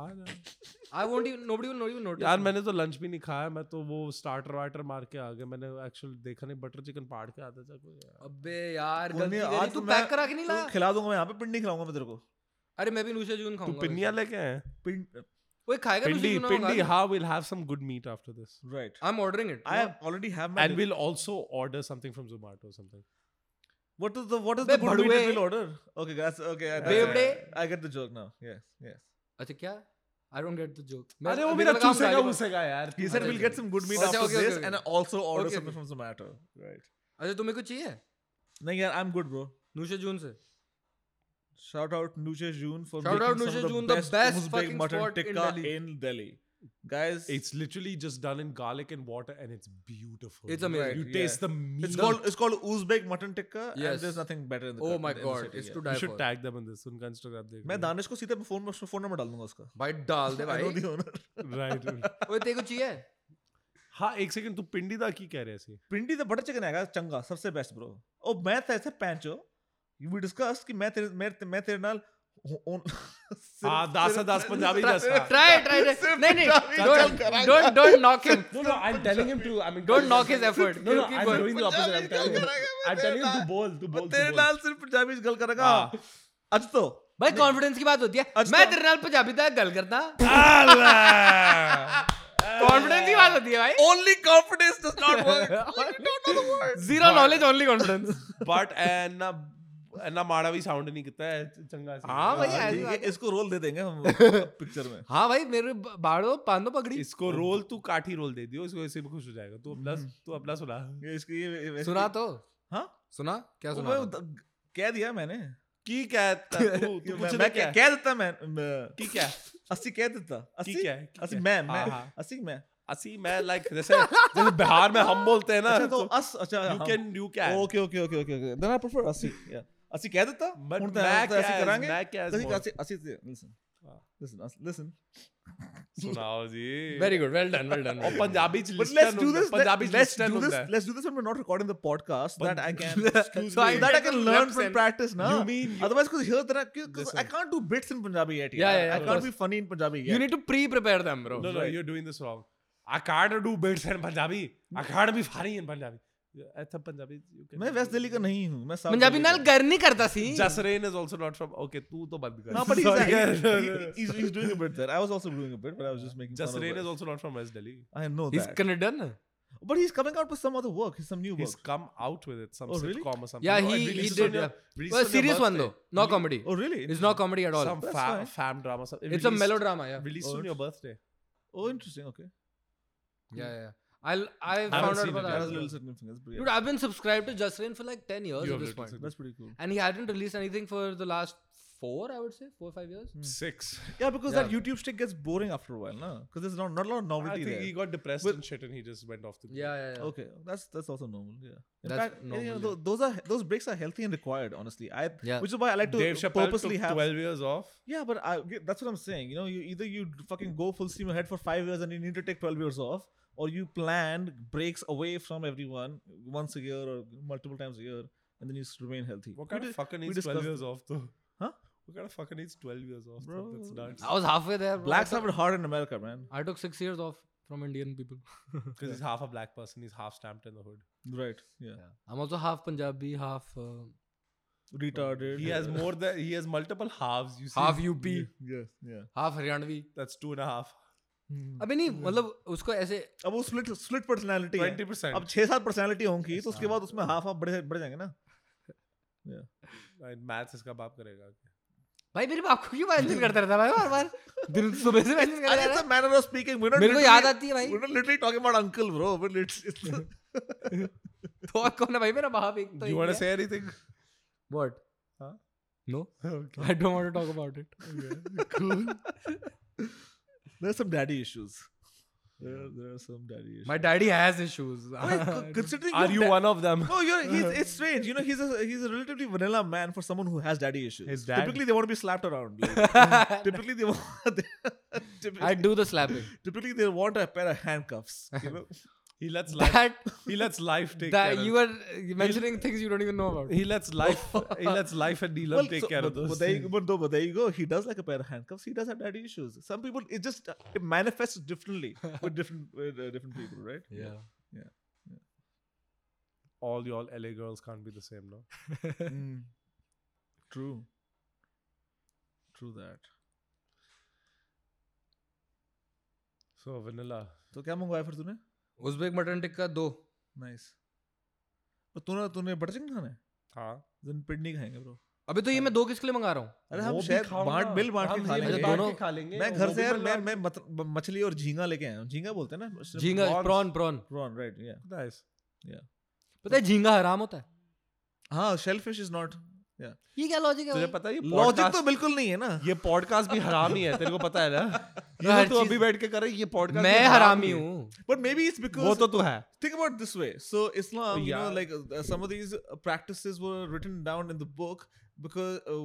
आ जा. I won't even nobody will not even notice यार. मैंने तो लंच भी नहीं खाया मैं तो वो स्टार्टर वार्टर मार के आ गया मैंने एक्चुअल देखा नहीं बटर चिकन पाड़ के आता था कोई अबे यार गलती आज तू तो पैक करा के नहीं तो लाया खिला दूँगा मैं यहाँ पे पिंडी खिलाऊँगा मैं तेरे को अरे मैं भी नूशा जून तू खाऊँगा पिन्नियाँ लेके आए पिंड ओए खाएगा नूशा पिंडी पिंडी हाँ we'll have some good meat after this right I am ordering it I already have my and we'll also order something from Zomato or something what is the what is बे the good meat that भड़ुए। we'll order okay guys okay I, बेवड़े। I get the joke now yes yes अच्छा क्या I don't get the joke अरे वो मेरा चूसेगा उसेगा यार he said अच्छा, we'll get some good meat अच्छा, after okay, okay, this okay. and also order Okay, something okay. from Zomato right अच्छा तुम्हें कुछ चाहिए नहीं यार I'm good bro नूशा जून से Shout out Nusha June for Shout out making some Nusha of the June, the best, best Uzbek fucking mutton spot in tikka Delhi. in Delhi. Guys, it's literally just done in garlic and water and it's beautiful It's amazing. right, you taste yeah. the meat it's called it's called Uzbek mutton tikka, Yes. and there's nothing better in the. Oh my in god it's yeah. to you die should for tag them in this उनका Instagram देख मैं दानिश को सीधे phone phone number डाल दूँगा उसका भाई डाल दे I know भाई the owner. right ओए तेरे को चाहिए हाँ एक सेकंड तू पिंडी दा की कह रहे सी पिंडी द बटर चिकन आएगा चंगा सबसे बेस्ट ब्रो ओ मैं तो ऐसे पैंचो वी डिस्कस कि मैं तेरे मैं तेरे नाल हाँ दस है दस पंजाबी दस हाँ. ट्राई ट्राई नहीं नहीं चल करा don't don't knock him no no I'm telling him to I mean Don't knock his effort. no no Keep I'm going. doing the opposite I'm telling him करेगा, I'm telling him तेरे to बोल तू बोल तू तेरे बोल नाल सिर्फ़ पंजाबी च गल करेगा हाँ. आज तो भाई कॉन्फिडेंस की बात होती है अच्छा। मैं तेरे नाल पंजाबी दा गल करदा Allah! कॉन्फिडेंस की बात होती है भाई only confidence does not work you don't know the word zero knowledge only confidence but एना एना माड़ा भी साउंड नहीं किता है चंगा सी हाँ भाई, हाँ, ऐसी बात इसको रोल दे देंगे हम पिक्चर में। हाँ भाई मेरे बाड़ो पांदो पगड़ी इसको रोल तू काठी रोल दे दियो इसको ऐसे भी खुश हो जाएगा। तू अपना तू अपना सुना। ये इसकी सुना तो। हाँ? सुना? क्या सुना कह दिया मैंने। की कहता तू तू मैं मैं कह क्या? कह देता मैं मैं- की क्या? अस्सी कह देता। की अस्सी क्या है? अस्सी मैं हाँ, मैं हाँ। अस्सी मैं। असी मैं लाइक जैसे जैसे बिहार में हम बोलते हैं ना अच्छा तो अस अच्छा you can you can okay okay okay okay okay. Then I prefer अस्सी या ਅਸੀਂ ਕਹਿ ਦਿੱਤਾ ਹੁਣ ਤਾਂ ਅਸੀਂ ਕਰਾਂਗੇ ਅਸੀਂ ਅਸੀਂ ਲਿਸਨ ਲਿਸਨ ਲਿਸਨ ਸੁਣਾਓ ਜੀ very good well done well done ਉਹ ਪੰਜਾਬੀ ਚ list let's do this Punjabi ਚ let's do this let's do this I'm not recording the podcast that I can so I that I can learn from practice ਨਾ you mean otherwise ਕੁਝ here ਤਰਾ ਕਿਉਂਕਿ I can't do bits in Punjabi yet I can't be funny in Punjabi yet you need to pre prepare them bro no no you're doing this wrong i can't do bits in punjabi i can't be funny in punjabi ऐसा Punjabi you can. मैं West Delhi का नहीं हूँ मैं पंजाबी नाल का गर नहीं करता सी Jasrain is also not from. Okay, तू तो बंद कर. हूँ. No, he's, no, no, no. he's, he's doing a bit there. I was also doing a bit, but I was just making fun of Jasrain it. is also not from West Delhi. I know is that. But he's coming out with some other work. He's some new He's work. come out with it, some Oh, really? sitcom or something. Yeah, he, and he did. your- yeah. Well, serious one though, not Rele- comedy. Oh, really? It's not comedy at all. Some fa- fam drama. Some, It's released, a melodrama. Yeah. Released Oh, on your birthday. Oh, interesting. Okay. Yeah, yeah. yeah. I'll I haven't found out about That that. has little well. significance. But Dude. I've been subscribed to Jasrin for like ten years You at have this little point, That's pretty cool. and he hadn't released anything for the last four, I would say, four or five years. Hmm. Six. Yeah, because that YouTube stick gets boring after a while, no? Because there's not, not a lot of I novelty think there. he got depressed But- and shit, and he just went off the. grid. Yeah, yeah, yeah. Okay, that's that's also normal. Yeah. In That's fact, you know, normal, tho- those are those breaks are healthy and required. Honestly, I Yeah. which is why I like to Dave Chappelle purposely took have. twelve years off. Yeah, but I, that's what I'm saying. You know, you either you fucking go full steam ahead for five years and you need to take twelve years off, or you plan breaks away from everyone once a year or multiple times a year, and then you s- remain healthy. What We kind of di- fucker needs twelve years off though? Huh? What kind of fucker needs twelve years off? Bro, Bro. that's nuts. I was halfway there. Bro. Blacks I have it hard in America, man. I took six years off from Indian people. Because he's half a black person, he's half stamped in the hood. Right? Yeah. Yeah. I'm also half Punjabi, half uh, Retarded. He has more than he has multiple halves. You see, half UP, Yes. Yeah. half Haryanvi. that's two and a half. अभी नहीं मतलब उसको ऐसे अब वो split split personality है। 20% अब 6 7 personality होंगी तो उसके बाद उसमें हाफ़ हाफ़ बढ़ बढ़ जाएँगे ना। मैथ्स इसका बाप करेगा। भाई मेरे बाप को क्यों मैंशन करता रहता है भाई बार बार दिन सुबह से मैंशन करता रहता है। मैन ऑफ़ स्पीकिंग मेरे को याद आती है भाई। We are literally talking about uncle bro but it's तो कौन है भाई? मेरा बाप एक तो you want to say anything what हाँ। No I don't want to talk about it okay cool there's some daddy issues there, there are some daddy issues my daddy has issues oh, Wait, considering Are you dad- one of them? No, you're. He's, it's strange. You know, he's a he's a relatively vanilla man for someone who has daddy issues. His dad- Typically, they want to be slapped around. Like, typically, they want. typically, I do the slapping typically, they want a pair of handcuffs. You know. He lets life. that he lets life take that care. you are mentioning things you don't even know about of, he lets life. he lets life and Neelam take so- care but, of those. But there, you, things. but, no, but there you go. He does like a pair of handcuffs. He does have daddy issues. Some people, it just uh, it manifests differently with different with, uh, different people, right? yeah All y'all LA girls can't be the same, no? Mm. True. True that. So vanilla. तो क्या मंगवाया फिर तूने? Uzbek mutton tikka दो Nice. तो तूने तूने butter chicken खाना है? हाँ. दिन पिंड नहीं खाएँगे ब्रो. अभी तो ये मैं दो किसके लिए मंगा रहा हूँ अरे हम भी शायद बांट बिल बांट के खा लेंगे. दोनों- के खा लेंगे मैं घर से यार मैं मैं मछली और झींगा लेके आया हूँ. झींगा बोलते हैं ना? झींगा. Prawn prawn Prawn, right? Yeah. के- Nice. पता है झींगा हराम होता है हाँ, shellfish is not. ये क्या लॉजिक है तुझे पता है ये Logic podcast- तो बिल्कुल नहीं है ना. ये पॉडकास्ट भी हराम ही है तेरे को पता है ना ये तो अभी बैठ के कर रही ये पॉडकास्ट मैं हरामी हूँ But maybe it's because वो तो तू है think about it this way. So Islam, you know, Yeah. like uh, some of these uh, practices were written down in the book because uh,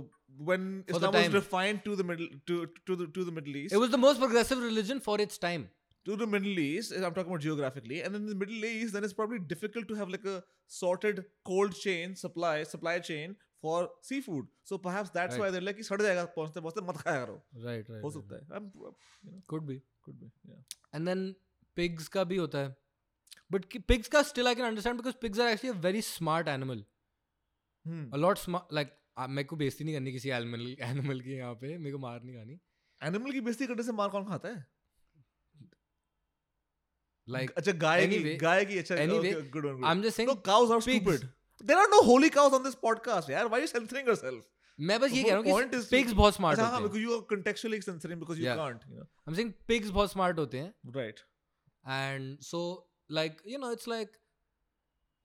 when For Islam was refined to the middle to to the to the Middle East. It was the most progressive religion for its time. to the Middle East, I'm talking about geographically, and then in the Middle East, then it's probably difficult to have like a sorted cold chain supply supply chain for seafood. So perhaps that's Right. why they're like, सड़ जाएगा पहुँचते पहुँचते मत खाया करो. Right, right. हो right. सकता है. Be. could be. Yeah. And then pigs का भी होता है. But ki- pigs का still I can understand because pigs are actually a very smart animal. Hmm. A lot smart. Like आ, मेरे को बेइज्जती नहीं करनी किसी एनिमल एनिमल की यहाँ पे मेरे को मार नहीं खानी Animal की बेइज्जती करने से मार कौन खाता है? like अच्छा गाय की anyway- गाय की अच्छा anyway, okay, good one. Good. I'm just saying no cows are pigs. stupid. There are no holy cows on this podcast, यार. Why are you censoring yourself? मैं बस ये The कह रहा whole हूँ point कि is- pigs बहुत smart अच्छा हाँ, होते because हैं you are contextually censoring because you Yeah. can't. You know? I'm saying pigs बहुत smart होते हैं Right. and so like you know it's like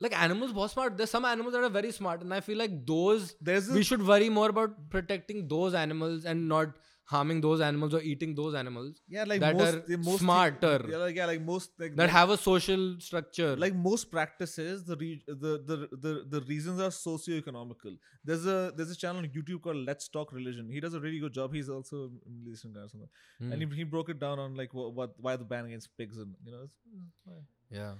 like animals बहुत smart there's some animals that are very smart and I feel like those There's we a, should worry more about protecting those animals and not harming those animals or eating those animals yeah, like that most, are most smarter. Yeah, like, yeah, like most like, that have a social structure like most practices, the, re- the the the the reasons are socio-economical. There's a there's a channel on YouTube called Let's Talk Religion. He does a really good job. He's also a Middle guy or something. Hmm. And he, he broke it down on like what, what why the ban against pigs and you know. Yeah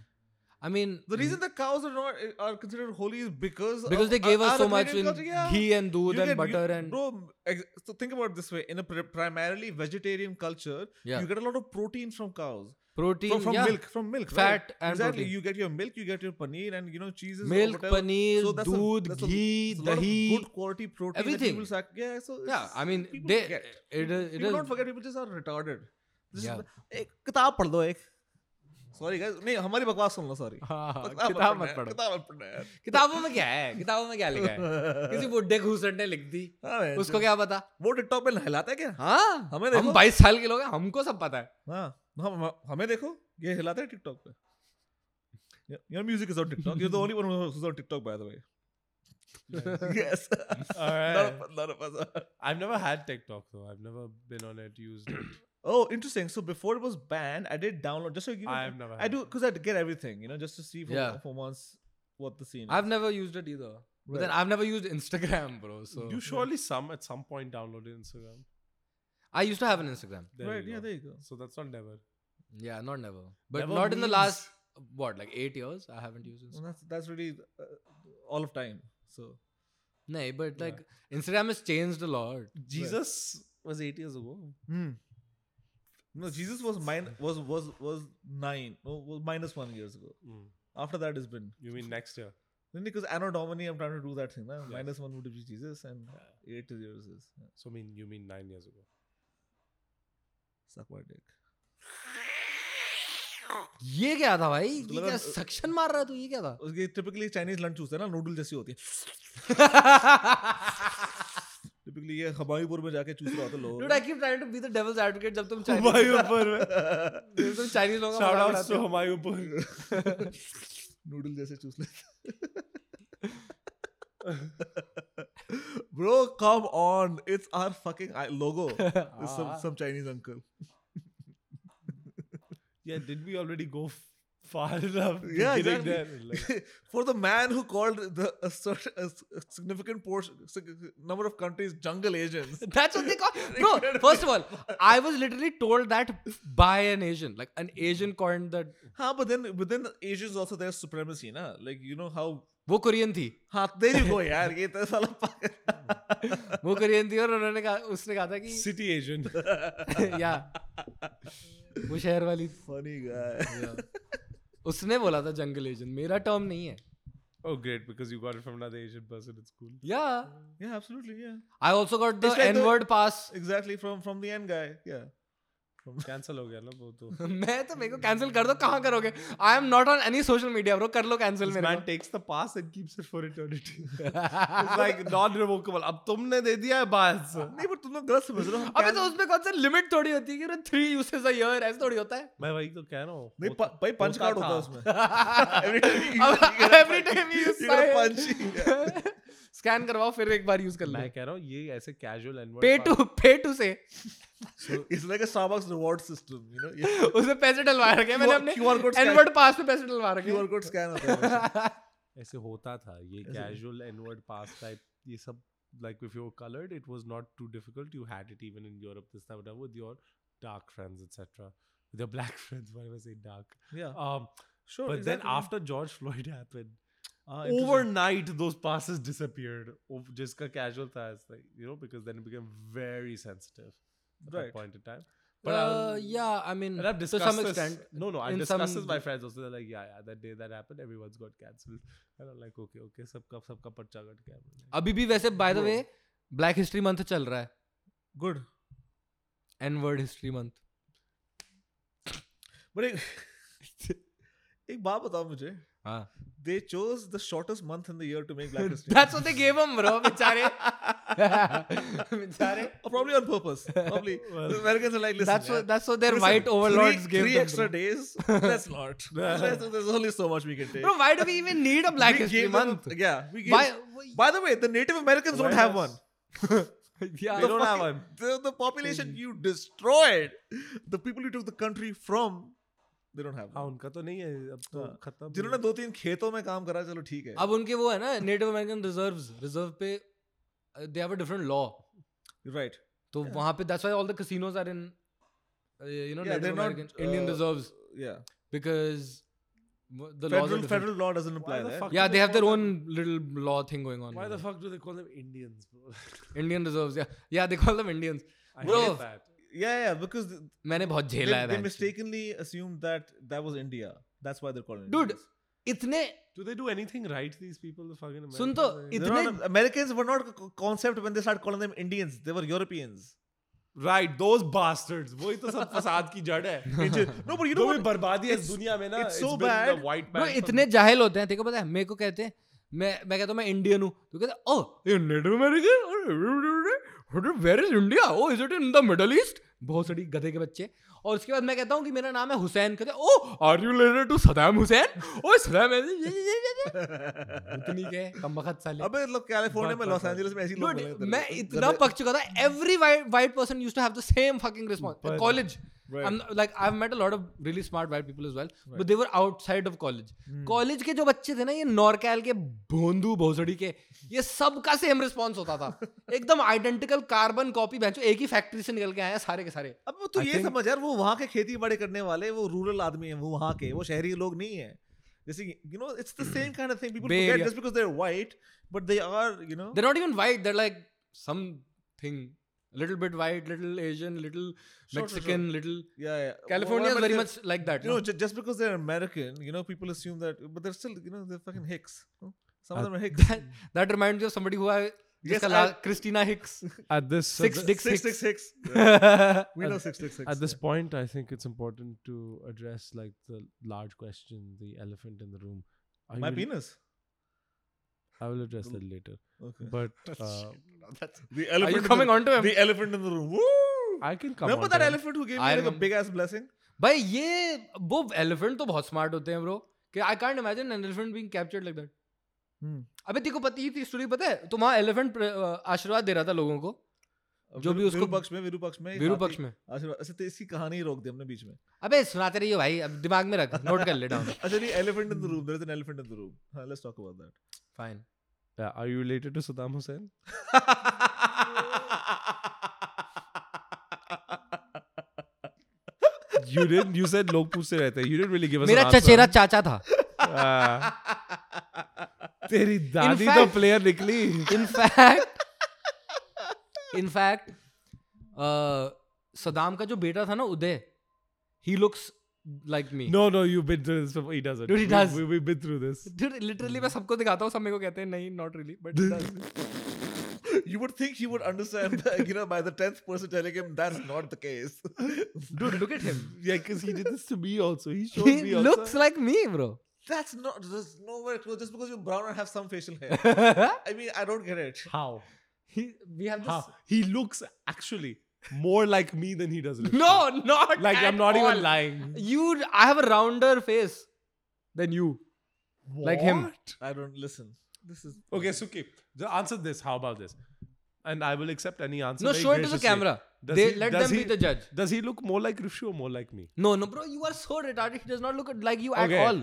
I mean The reason that cows are not are considered holy is because because of they gave our- us our so much Agrarian in culture, yeah. ghee and doodh You and get- you- butter and bro ex- so think about it this way in a pri- primarily vegetarian culture yeah you get a lot of protein from cows protein from, from yeah milk from milk fat right? and exactly protein you get your milk you get your paneer and you know cheeses or milk whatever. paneer So that's a- doodh that's a- ghee It's a lot of dahi good quality protein that everything. people sac- yeah so yeah it's- I mean people they forget. it is it people is don't forget people just are retarded This is Yeah. the- एक किताब पढ़ दो एक sorry guys नहीं हमारी बकवास सुन लो sorry हाँ, हाँ, किताब किताब मत पढ़ो किताब मत यार किताबों में क्या है किताबों में क्या लिखा है किसी बुड्ढे घूसट ने लिख दी हाँ, उसको क्या पता वो टिकटॉक पे नहलाता है क्या हाँ हमें हम देखो 22 साल के लोग हैं हमको सब पता है हाँ हम हमें देखो ये हिलाता है टिकटॉक पे Your music is on TikTok. You're the only one who's on TikTok, by the way. yes. none, Alright. of, none of us are. I've never had TikTok though. I've never been on it, used it. Oh, interesting. So before it was banned, I did download just so you know. I've never I had do because I get everything, you know, just to see for, Yeah. for once what the scene is. I've never used it either but then I've never used Instagram bro so You surely some at some point downloaded Instagram. I used to have an Instagram There right, you yeah, go. there you go. So that's not never. yeah not never but Never not in the means- last what like 8 years I haven't used Well, that's that's really uh, all of time. So no but Yeah. like Instagram has changed a lot Jesus was eight years ago. hmm. no, Jesus was mine was was was nine. No, was minus one years ago. Mm. After that, it's been You mean next year? then because Anno Domini, I'm trying to do that thing. Na? Yes. Minus one would be Jesus, and eight years is yeah. So mean you mean nine years ago? suck my dick. ये क्या था भाई तो ये लगा- क्या suction मार रहा है तू ये क्या था उसकी टिपिकली चाइनीज लंच होता है ना नूडल जैसी होती है टिपिकली ये हमायूपुर में जाके चूस रहा होता है लोग Dude, I keep trying to be the devil's advocate जब तुम Chinese जब तुम Chinese लोगों का Shout मज़ाक outs उड़ाते to हो। Humayunpur. नूडल जैसे चूस ले Bro, come on. It's our fucking i- logo. It's some, Ah. some Chinese uncle. yeah, did we already go f- far enough? Yeah, beginning exactly. there? Like, For the man who called the a, certain, a, s- a significant portion, sig- number of countries jungle Asians. That's what they call. Bro, first of all, I was literally told that by an Asian. Like an Asian coined that. Huh, but then within the Asians also there's supremacy, na? Like you know how. वो Korean थी हाँ, there you go, यार. ये तो साला पागल. वो Korean थी और उन्होंने कहा उसने कहा था कि city Asian. या वो शहर वाली Funny guy. या। उसने बोला था जंगल एजेंट मेरा टर्म नहीं है Oh, great, because you got it from another Asian person at school. या Yeah, absolutely. Yeah, I also got the It's like an the- word pass exactly. From from the end guy. Yeah. Cancel हो गया ना वो तो. मैं तो मेरे को कैंसिल कर दो कहाँ करोगे I am not on any social media bro कर लो कैंसिल This मेरे man takes the pass and keeps it for eternity. it's like non-revocable. अब तुमने दे दिया है बास. नहीं पर तुम लोग गलत समझ रहे हो अबे तो उसमें कौन सा लिमिट थोड़ी होती है कि थ्री यूसेस अ ईयर ऐसे थोड़ी होता है मैं वही तो कह रहा हूँ. नहीं भाई पंच कार्ड होता है उसमें every time you use it, you gotta every time you gotta punch. Scan करवाओ फिर एक बार यूज़ कर मैं कह रहा हूँ ये ऐसे N-word पे टू पे टू से It's like a Starbucks reward system, you know. Yeah. उसे पैसे डलवा रखे हैं मैंने अपने QR code scan- एनवर्ड पास पे पैसे डलवा रखे QR code scan होता है वैसे। ऐसे होता था ये ऐसे- casual N-word pass type ये सब like if you were colored it was not too difficult you had it even in Europe this time with your dark friends etc with your black friends why was I say dark Yeah. um Sure. but then exactly. after George Floyd happened Ah, interesting. Overnight those passes disappeared Ov- casual था like you know because then it became very sensitive at right. that point in time but Uh, was, yeah, I mean, to some this, extent. no no I've in discussed this with my friends also they're like yeah yeah that day that happened everyone's got cancelled and I'm like okay okay सबका सबका पर्चा cut गया अभी भी वैसे by the Bro. Way black history चल रहा है Good. N word history month But एक एक बात बताओ मुझे They chose the shortest month in the year to make Black History. That's what they gave him, bro. Bichare. probably on purpose. Probably. Well, the Americans are like, listen. That's man, what, that's what their listen, white overlords three, gave Three them, extra bro. days? That's not. There's only so much we can take. Bro, why do we even need a Black we History Month? Them, yeah. We gave, by the way, the Native Americans don't have one. yeah, they the don't fucking, have one. The, the population you destroyed, the people you took the country from, they don't have हाँ उनका तो नहीं है अब तो हाँ। खत्म जिन्होंने दो तीन खेतों में काम करा चलो ठीक है अब उनके वो है ना नेटिव अमेरिकन रिजर्व्स रिज़र्व पे they have a different law right तो वहाँ पे that's why all the casinos are in uh, you know Yeah, native they're not, american indian uh, reserves yeah because w- the federal federal law doesn't apply the there yeah do they have their own little law thing going on Why the fuck do they call them Indians, bro? indian reserves yeah yeah they call them indians I Bro. hate that. Yeah yeah because th- मैंने बहुत झेला है they man. mistakenly assumed that that was India that's why they're calling it Dude, Indians. इतने Do they do anything right? These people, the fucking Americans. सुन तो इतने not, Americans were not a concept when they started calling them Indians they were Europeans Right, those bastards. वही तो सब फसाद की जड़ है no, but you जो know भी what? बर्बादी है इस दुनिया में ना it's so been the bad. white इतने जाहिल होते हैं को पता है मेरे को कहते हैं मैं मैं कहता हूँ मैं इंडियन हूँ तो कहते हैं ओह you native American where is India oh is it in the Middle East बहुत सारी गधे के बच्चे। और उसके बाद मैं कहता हूँ कि मेरा नाम है हुसैन। कहते ओ are you related to Saddam Hussein oh Saddam इतनी के कम वक्त साले। अबे लोग कैलिफ़ोर्निया में लॉस एंजेलिस में ऐसी लोग मैं इतना पक चुका था। Every white person use to have the same fucking response college Right. I'm like I've met a lot of really smart white people as well, right. but they were outside of college. Hmm. College के जो बच्चे थे ना ये नॉरकैल के भोंदू भोसड़ी के ये सबका सेम रिस्पॉन्स होता था एकदम आइडेंटिकल कार्बन कॉपी बेंचो एक ही फैक्ट्री से निकल के आए सारे के सारे अब तू I ये think- समझ यार वो वहाँ के खेती बाड़ी करने वाले वो रूरल आदमी है वो वहाँ के वो शहरी लोग नहीं है जैसे you know it's the same kind of thing people Bay forget Area. just because they're white but they are you know they're not even white they're like something a little bit white, little Asian, little sure, Mexican, sure. little yeah, yeah. California well, is very much like that. You no? know, just because they're American, you know, people assume that, but they're still, you know, they're fucking Hicks. Some uh, of them are Hicks. That, that, reminds me of somebody who I. Yes, at, Christina Hicks. At this uh, six uh, dicks six, six, six, six. Yeah. we know six six six. At this yeah. point, I think it's important to address like the large question, the elephant in the room. Are My you, penis. I will address that later okay but uh, that's the are you coming the, on to him the elephant in the room Woo! i can come remember on that to him. elephant who gave me I like a big ass blessing भाई ये वो elephant तो बहुत smart होते हैं bro कि I can't imagine an elephant being captured like that Hmm. अबे तेरे को पता ये स्टोरी पता है तो वहाँ एलिफेंट आशीर्वाद दे रहा था लोगों को जो भी उसको- विरूपक्ष में विरूपक्ष में विरूपक्ष में अच्छा अच्छा तो इसकी कहानी ही रोक दी हमने बीच में अबे सुनाते रहिए भाई अब दिमाग में रख नोट कर ले डाउन अच्छा नहीं elephant in the room there is an elephant in the room हाँ let's talk about fine yeah are you related to saddam hussein you didn't you said log पूछते रहते हैं you didn't really give us मेरा an answer. चचेरा चाचा था Ah. तेरी दादी तो fact- प्लेयर निकली in fact in fact Saddam का जो बेटा था ना Uday he looks Like me no no you've been through this before he doesn't Dude, he We- does. we, we've been through this literally मैं सबको दिखाता हूँ सब मेरे को कहते हैं नहीं not really but you would think he would understand that, you know by the 10th person telling him that's not the case dude look at him yeah because he did this to me also he showed me he also looks like me bro that's not there's nowhere close just because you're brown and have some facial hair I mean I don't get it how he, we have how this he looks actually more like me than he does look no like. not like at I'm not all. even lying you I have a rounder face than you Like him. What? I don't listen this is Okay, Suki, the- answer this. How about this? And I will accept any answer. no show it to the camera Does they he- let does them be the judge Does he look more like Rishu or more like me? no no bro you are so retarded he does not look like you Okay. at all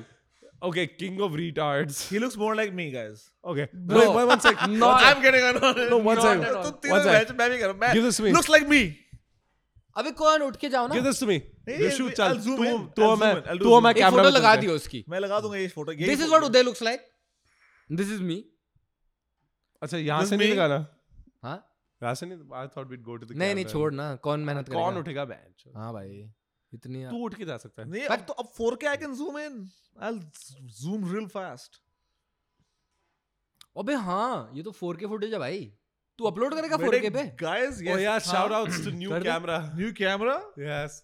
Okay, king of retards. he looks more like me guys Okay, Bro, wait, wait, one sec. not one. I'm getting on No, one sec. तो One sec. मैं भी कर रहा हूँ Give this to me. looks like me अबे कौन उठ के जाओ ना Give this to me. I'll चल. तू तू I'll मैं zoom in. I'll do तू मैं कैमरा फ़ोटो लगा दियो उसकी मैं लगा दूँगा ये photo this is what Uday looks like this is me अच्छा यहाँ से नहीं me? लगाना हाँ यहाँ से नहीं I thought we'd go to the नहीं नहीं छोड़ ना कौन मेहनत करेगा. कौन उठेगा बेंच हाँ भाई इतनी तू उठ के जा सकता है नहीं अब तो अब 4K I can zoom in I'll zoom real fast अबे हाँ ये तो 4K फुटेज है भाई तू अपलोड करेगा 4K पे guys Oh yes yeah, हाँ. shout outs to new कर दे. camera. new camera Yes.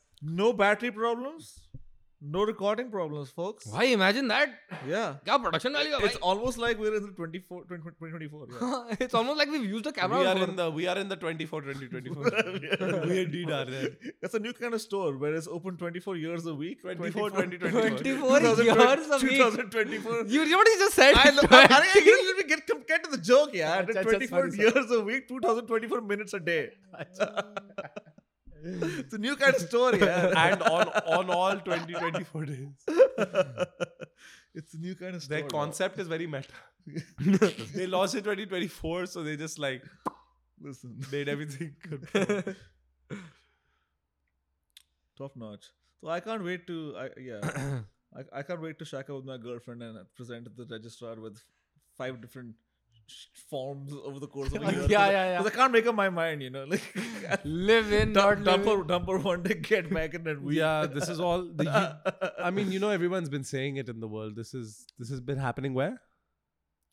No recording problems, folks. Why imagine that? Yeah. Kya production value It's almost like we're in the 24, 20, 2024. Yeah. it's almost like we've used the camera. We are in the we are in the 24, 2024. we indeed are there. That's a new kind of store where it's open 24 years a week. 24, 24 24 years a week. 2024. You know what he just said? I, know, I, I you let me get, get to the joke, yeah. 24 years a week, 2024 minutes a day. it's a new kind of story. yeah. and on on all 2024 days it's a new kind of store. their concept is very meta they launched in 2024 so they just like Listen, made everything confirm. top notch. So I can't wait to, I, yeah. I, I can't wait to shack up with my girlfriend and present the registrar with five different forms over the course of a year. yeah, yeah, yeah. Because I can't make up my mind, you know. Like live in, dump, not dumper, live dumper one day, get back in and we. Yeah, this is all. The, I mean, you know, everyone's been saying it in the world. This is this has been happening where.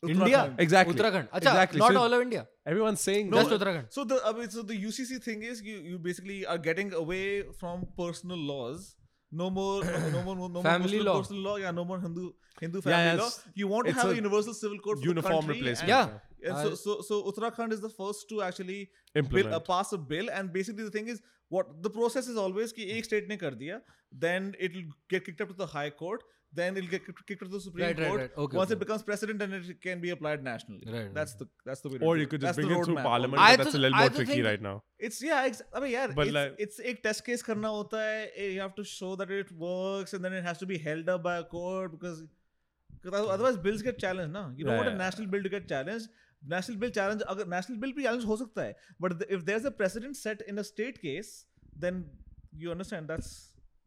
India, exactly. Uttarakhand, Achha, exactly. Not so all of India. Everyone's saying no, just Uttarakhand. So the so the UCC thing is you you basically are getting away from personal laws no more no more no more Muslim law. personal law. Yeah no more hindu hindu family yeah, law. you want to have a, a universal civil code for the country replacement and, yeah. and so, so so uttarakhand is the first to actually bill, uh, pass a bill. And basically the thing is what the process is always ki ek state ne kar diya then it will get kicked up to the high court then it'll get kicked kicked up to the Supreme Right, right, Court. right. Okay, Once okay. it becomes precedent, then it can be applied nationally. Right, That's the that's the way. to Or do you it. could just That's the bring it through roadmap parliament, I but that's a just- little I more just tricky think- right now. It's yeah, ex- I mean, yeah, But it's, like- it's एक test case करना होता है. eh, You have to show that it works, and then it has to be held up by a court because, because otherwise bills get challenged. ना you don't Yeah, want a yeah. national bill to get challenged. National bill challenge अगर national bill भी challenge हो सकता है, but the, if there's a precedent set in a state case, then you understand that's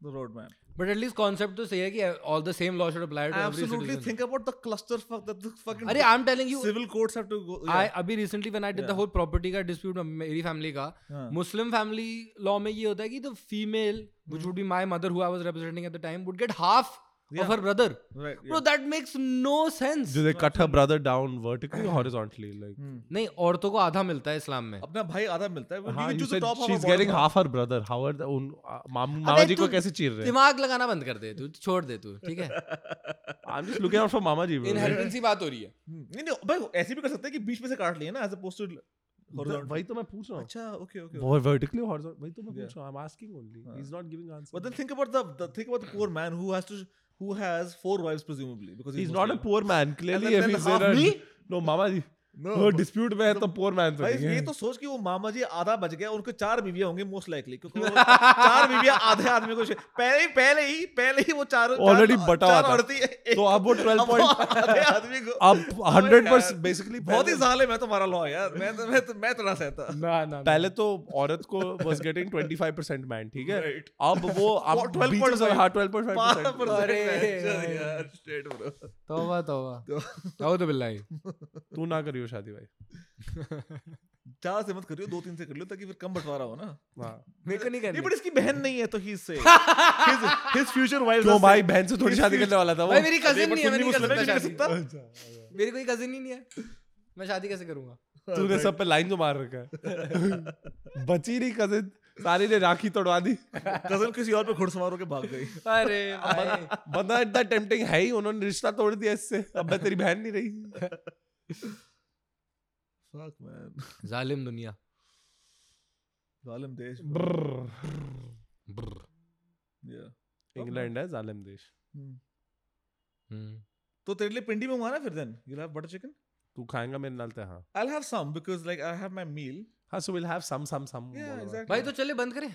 the roadmap. But at least concept तो सही है कि all the same law should apply to every Absolutely, citizen think about the cluster that the fucking अरे I am telling civil courts have to go. Yeah. अभी recently when I did the Yeah. Whole property का dispute मेरी family का हाँ. Muslim family law में ये होता है कि the female which would be my mother who I was representing at the time would get half Yeah. of her brother Right. yeah. bro that makes no sense Do they cut her brother down vertically or horizontally? Like, Hmm. नहीं औरतों को आधा मिलता है इस्लाम में अपना भाई आधा मिलता है. हाँ, you said she's getting half. her brother. How are the, उन माम- मामा जी को कैसे चीर रहे दिमाग लगाना बंद कर दे तू छोड़ दे तू ठीक है I'm just looking out for मामा जी. की बात हो रही है हम्म, नहीं नहीं भाई ऐसे भी कर सकते हैं कि बीच में से काट लिए ना एज अपोज टू वही तो मैं पूछ रहा हूँ. अच्छा ओके ओके वो vertically or horizontal? वही तो मैं. पूछ रहा हूँ. I'm asking only. हाँ. He's not giving answer. but then think about the, the think about the poor man who has to who has four wives presumably because he's, He's not a poor man. Clearly, if he's half in a me? no mama no वो but- में है तो poor man तो भाई ये तो सोच कि वो मामा जी आधा बच गया उनको चार बीवियाँ होंगी मोस्ट लाइकली क्योंकि चार बीवियाँ आधे आदमी को पहले ही पहले ही पहले ही वो चार Already चार- बटा हुआ था। तो अब वो 12 अब वो point- आधे आदमी को अब 100% basically बहुत ही साल है मैं तुम्हारा लॉ यार। मैं तो मैं तो मैं तो ना सहता ना ना पहले तो औरत को was getting 25% man ठीक है? अब वो अब 12.5 बीच में हाँ 12.5% अरे। अरे यार स्ट्रेट ब्रो तौबा तौबा। आओ तो बिल्लाही तू ना करियो शादी भाई। चार से मत करियो दो तीन से कर लियो ताकि फिर कम बंटवारा हो ना। हाँ। मेरे को नहीं नहीं करनी बट इसकी बहन नहीं है तो ही से his his future wife क्यों भाई बहन से थोड़ी शादी करने वाला था वो। भाई मेरी कजिन नहीं है मैं सुन्नी नहीं कर मुस्लिम है, सकता। मेरी कोई कजिन ही नहीं है। मैं शादी कैसे करूँगा? तूने सब पे लाइन जो मार रखा है। बची नहीं कजिन सारी ने राखी तोड़वा दी। कज़न किसी और पे घुड़सवार होके भाग गई। अरे बंदा इतना टेम्पटिंग है ही उन्होंने रिश्ता तोड़ दिया इससे। अब मैं तेरी बहन नहीं रही। फक मैन जालिम दुनिया। जालिम देश। या इंग्लैंड है जालिम देश। हम्म तो तेरे लिए पिंडी में ना फिर then you have butter chicken तू खाएगा मेरे नाल ते हाँ। I will have some because like I have my meal हाँ so will have some some some भाई तो चले बंद करें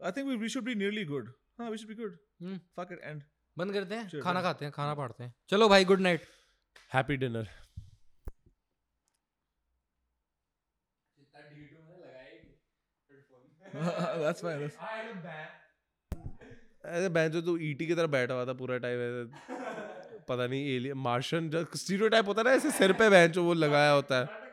I think we should be nearly good हाँ we should be good. Fuck it and बंद करते हैं Sure, खाना yeah. खाते हैं खाना पाड़ते हैं। चलो भाई good night happy dinner that's fine ऐसे बहन जो तू ईटी की तरह बैठा हुआ था पूरा टाइम ऐसे पता नहीं एलियन मार्शन जो स्टीरियोटाइप होता है ना ऐसे सिर पे बहन जो वो लगाया होता है।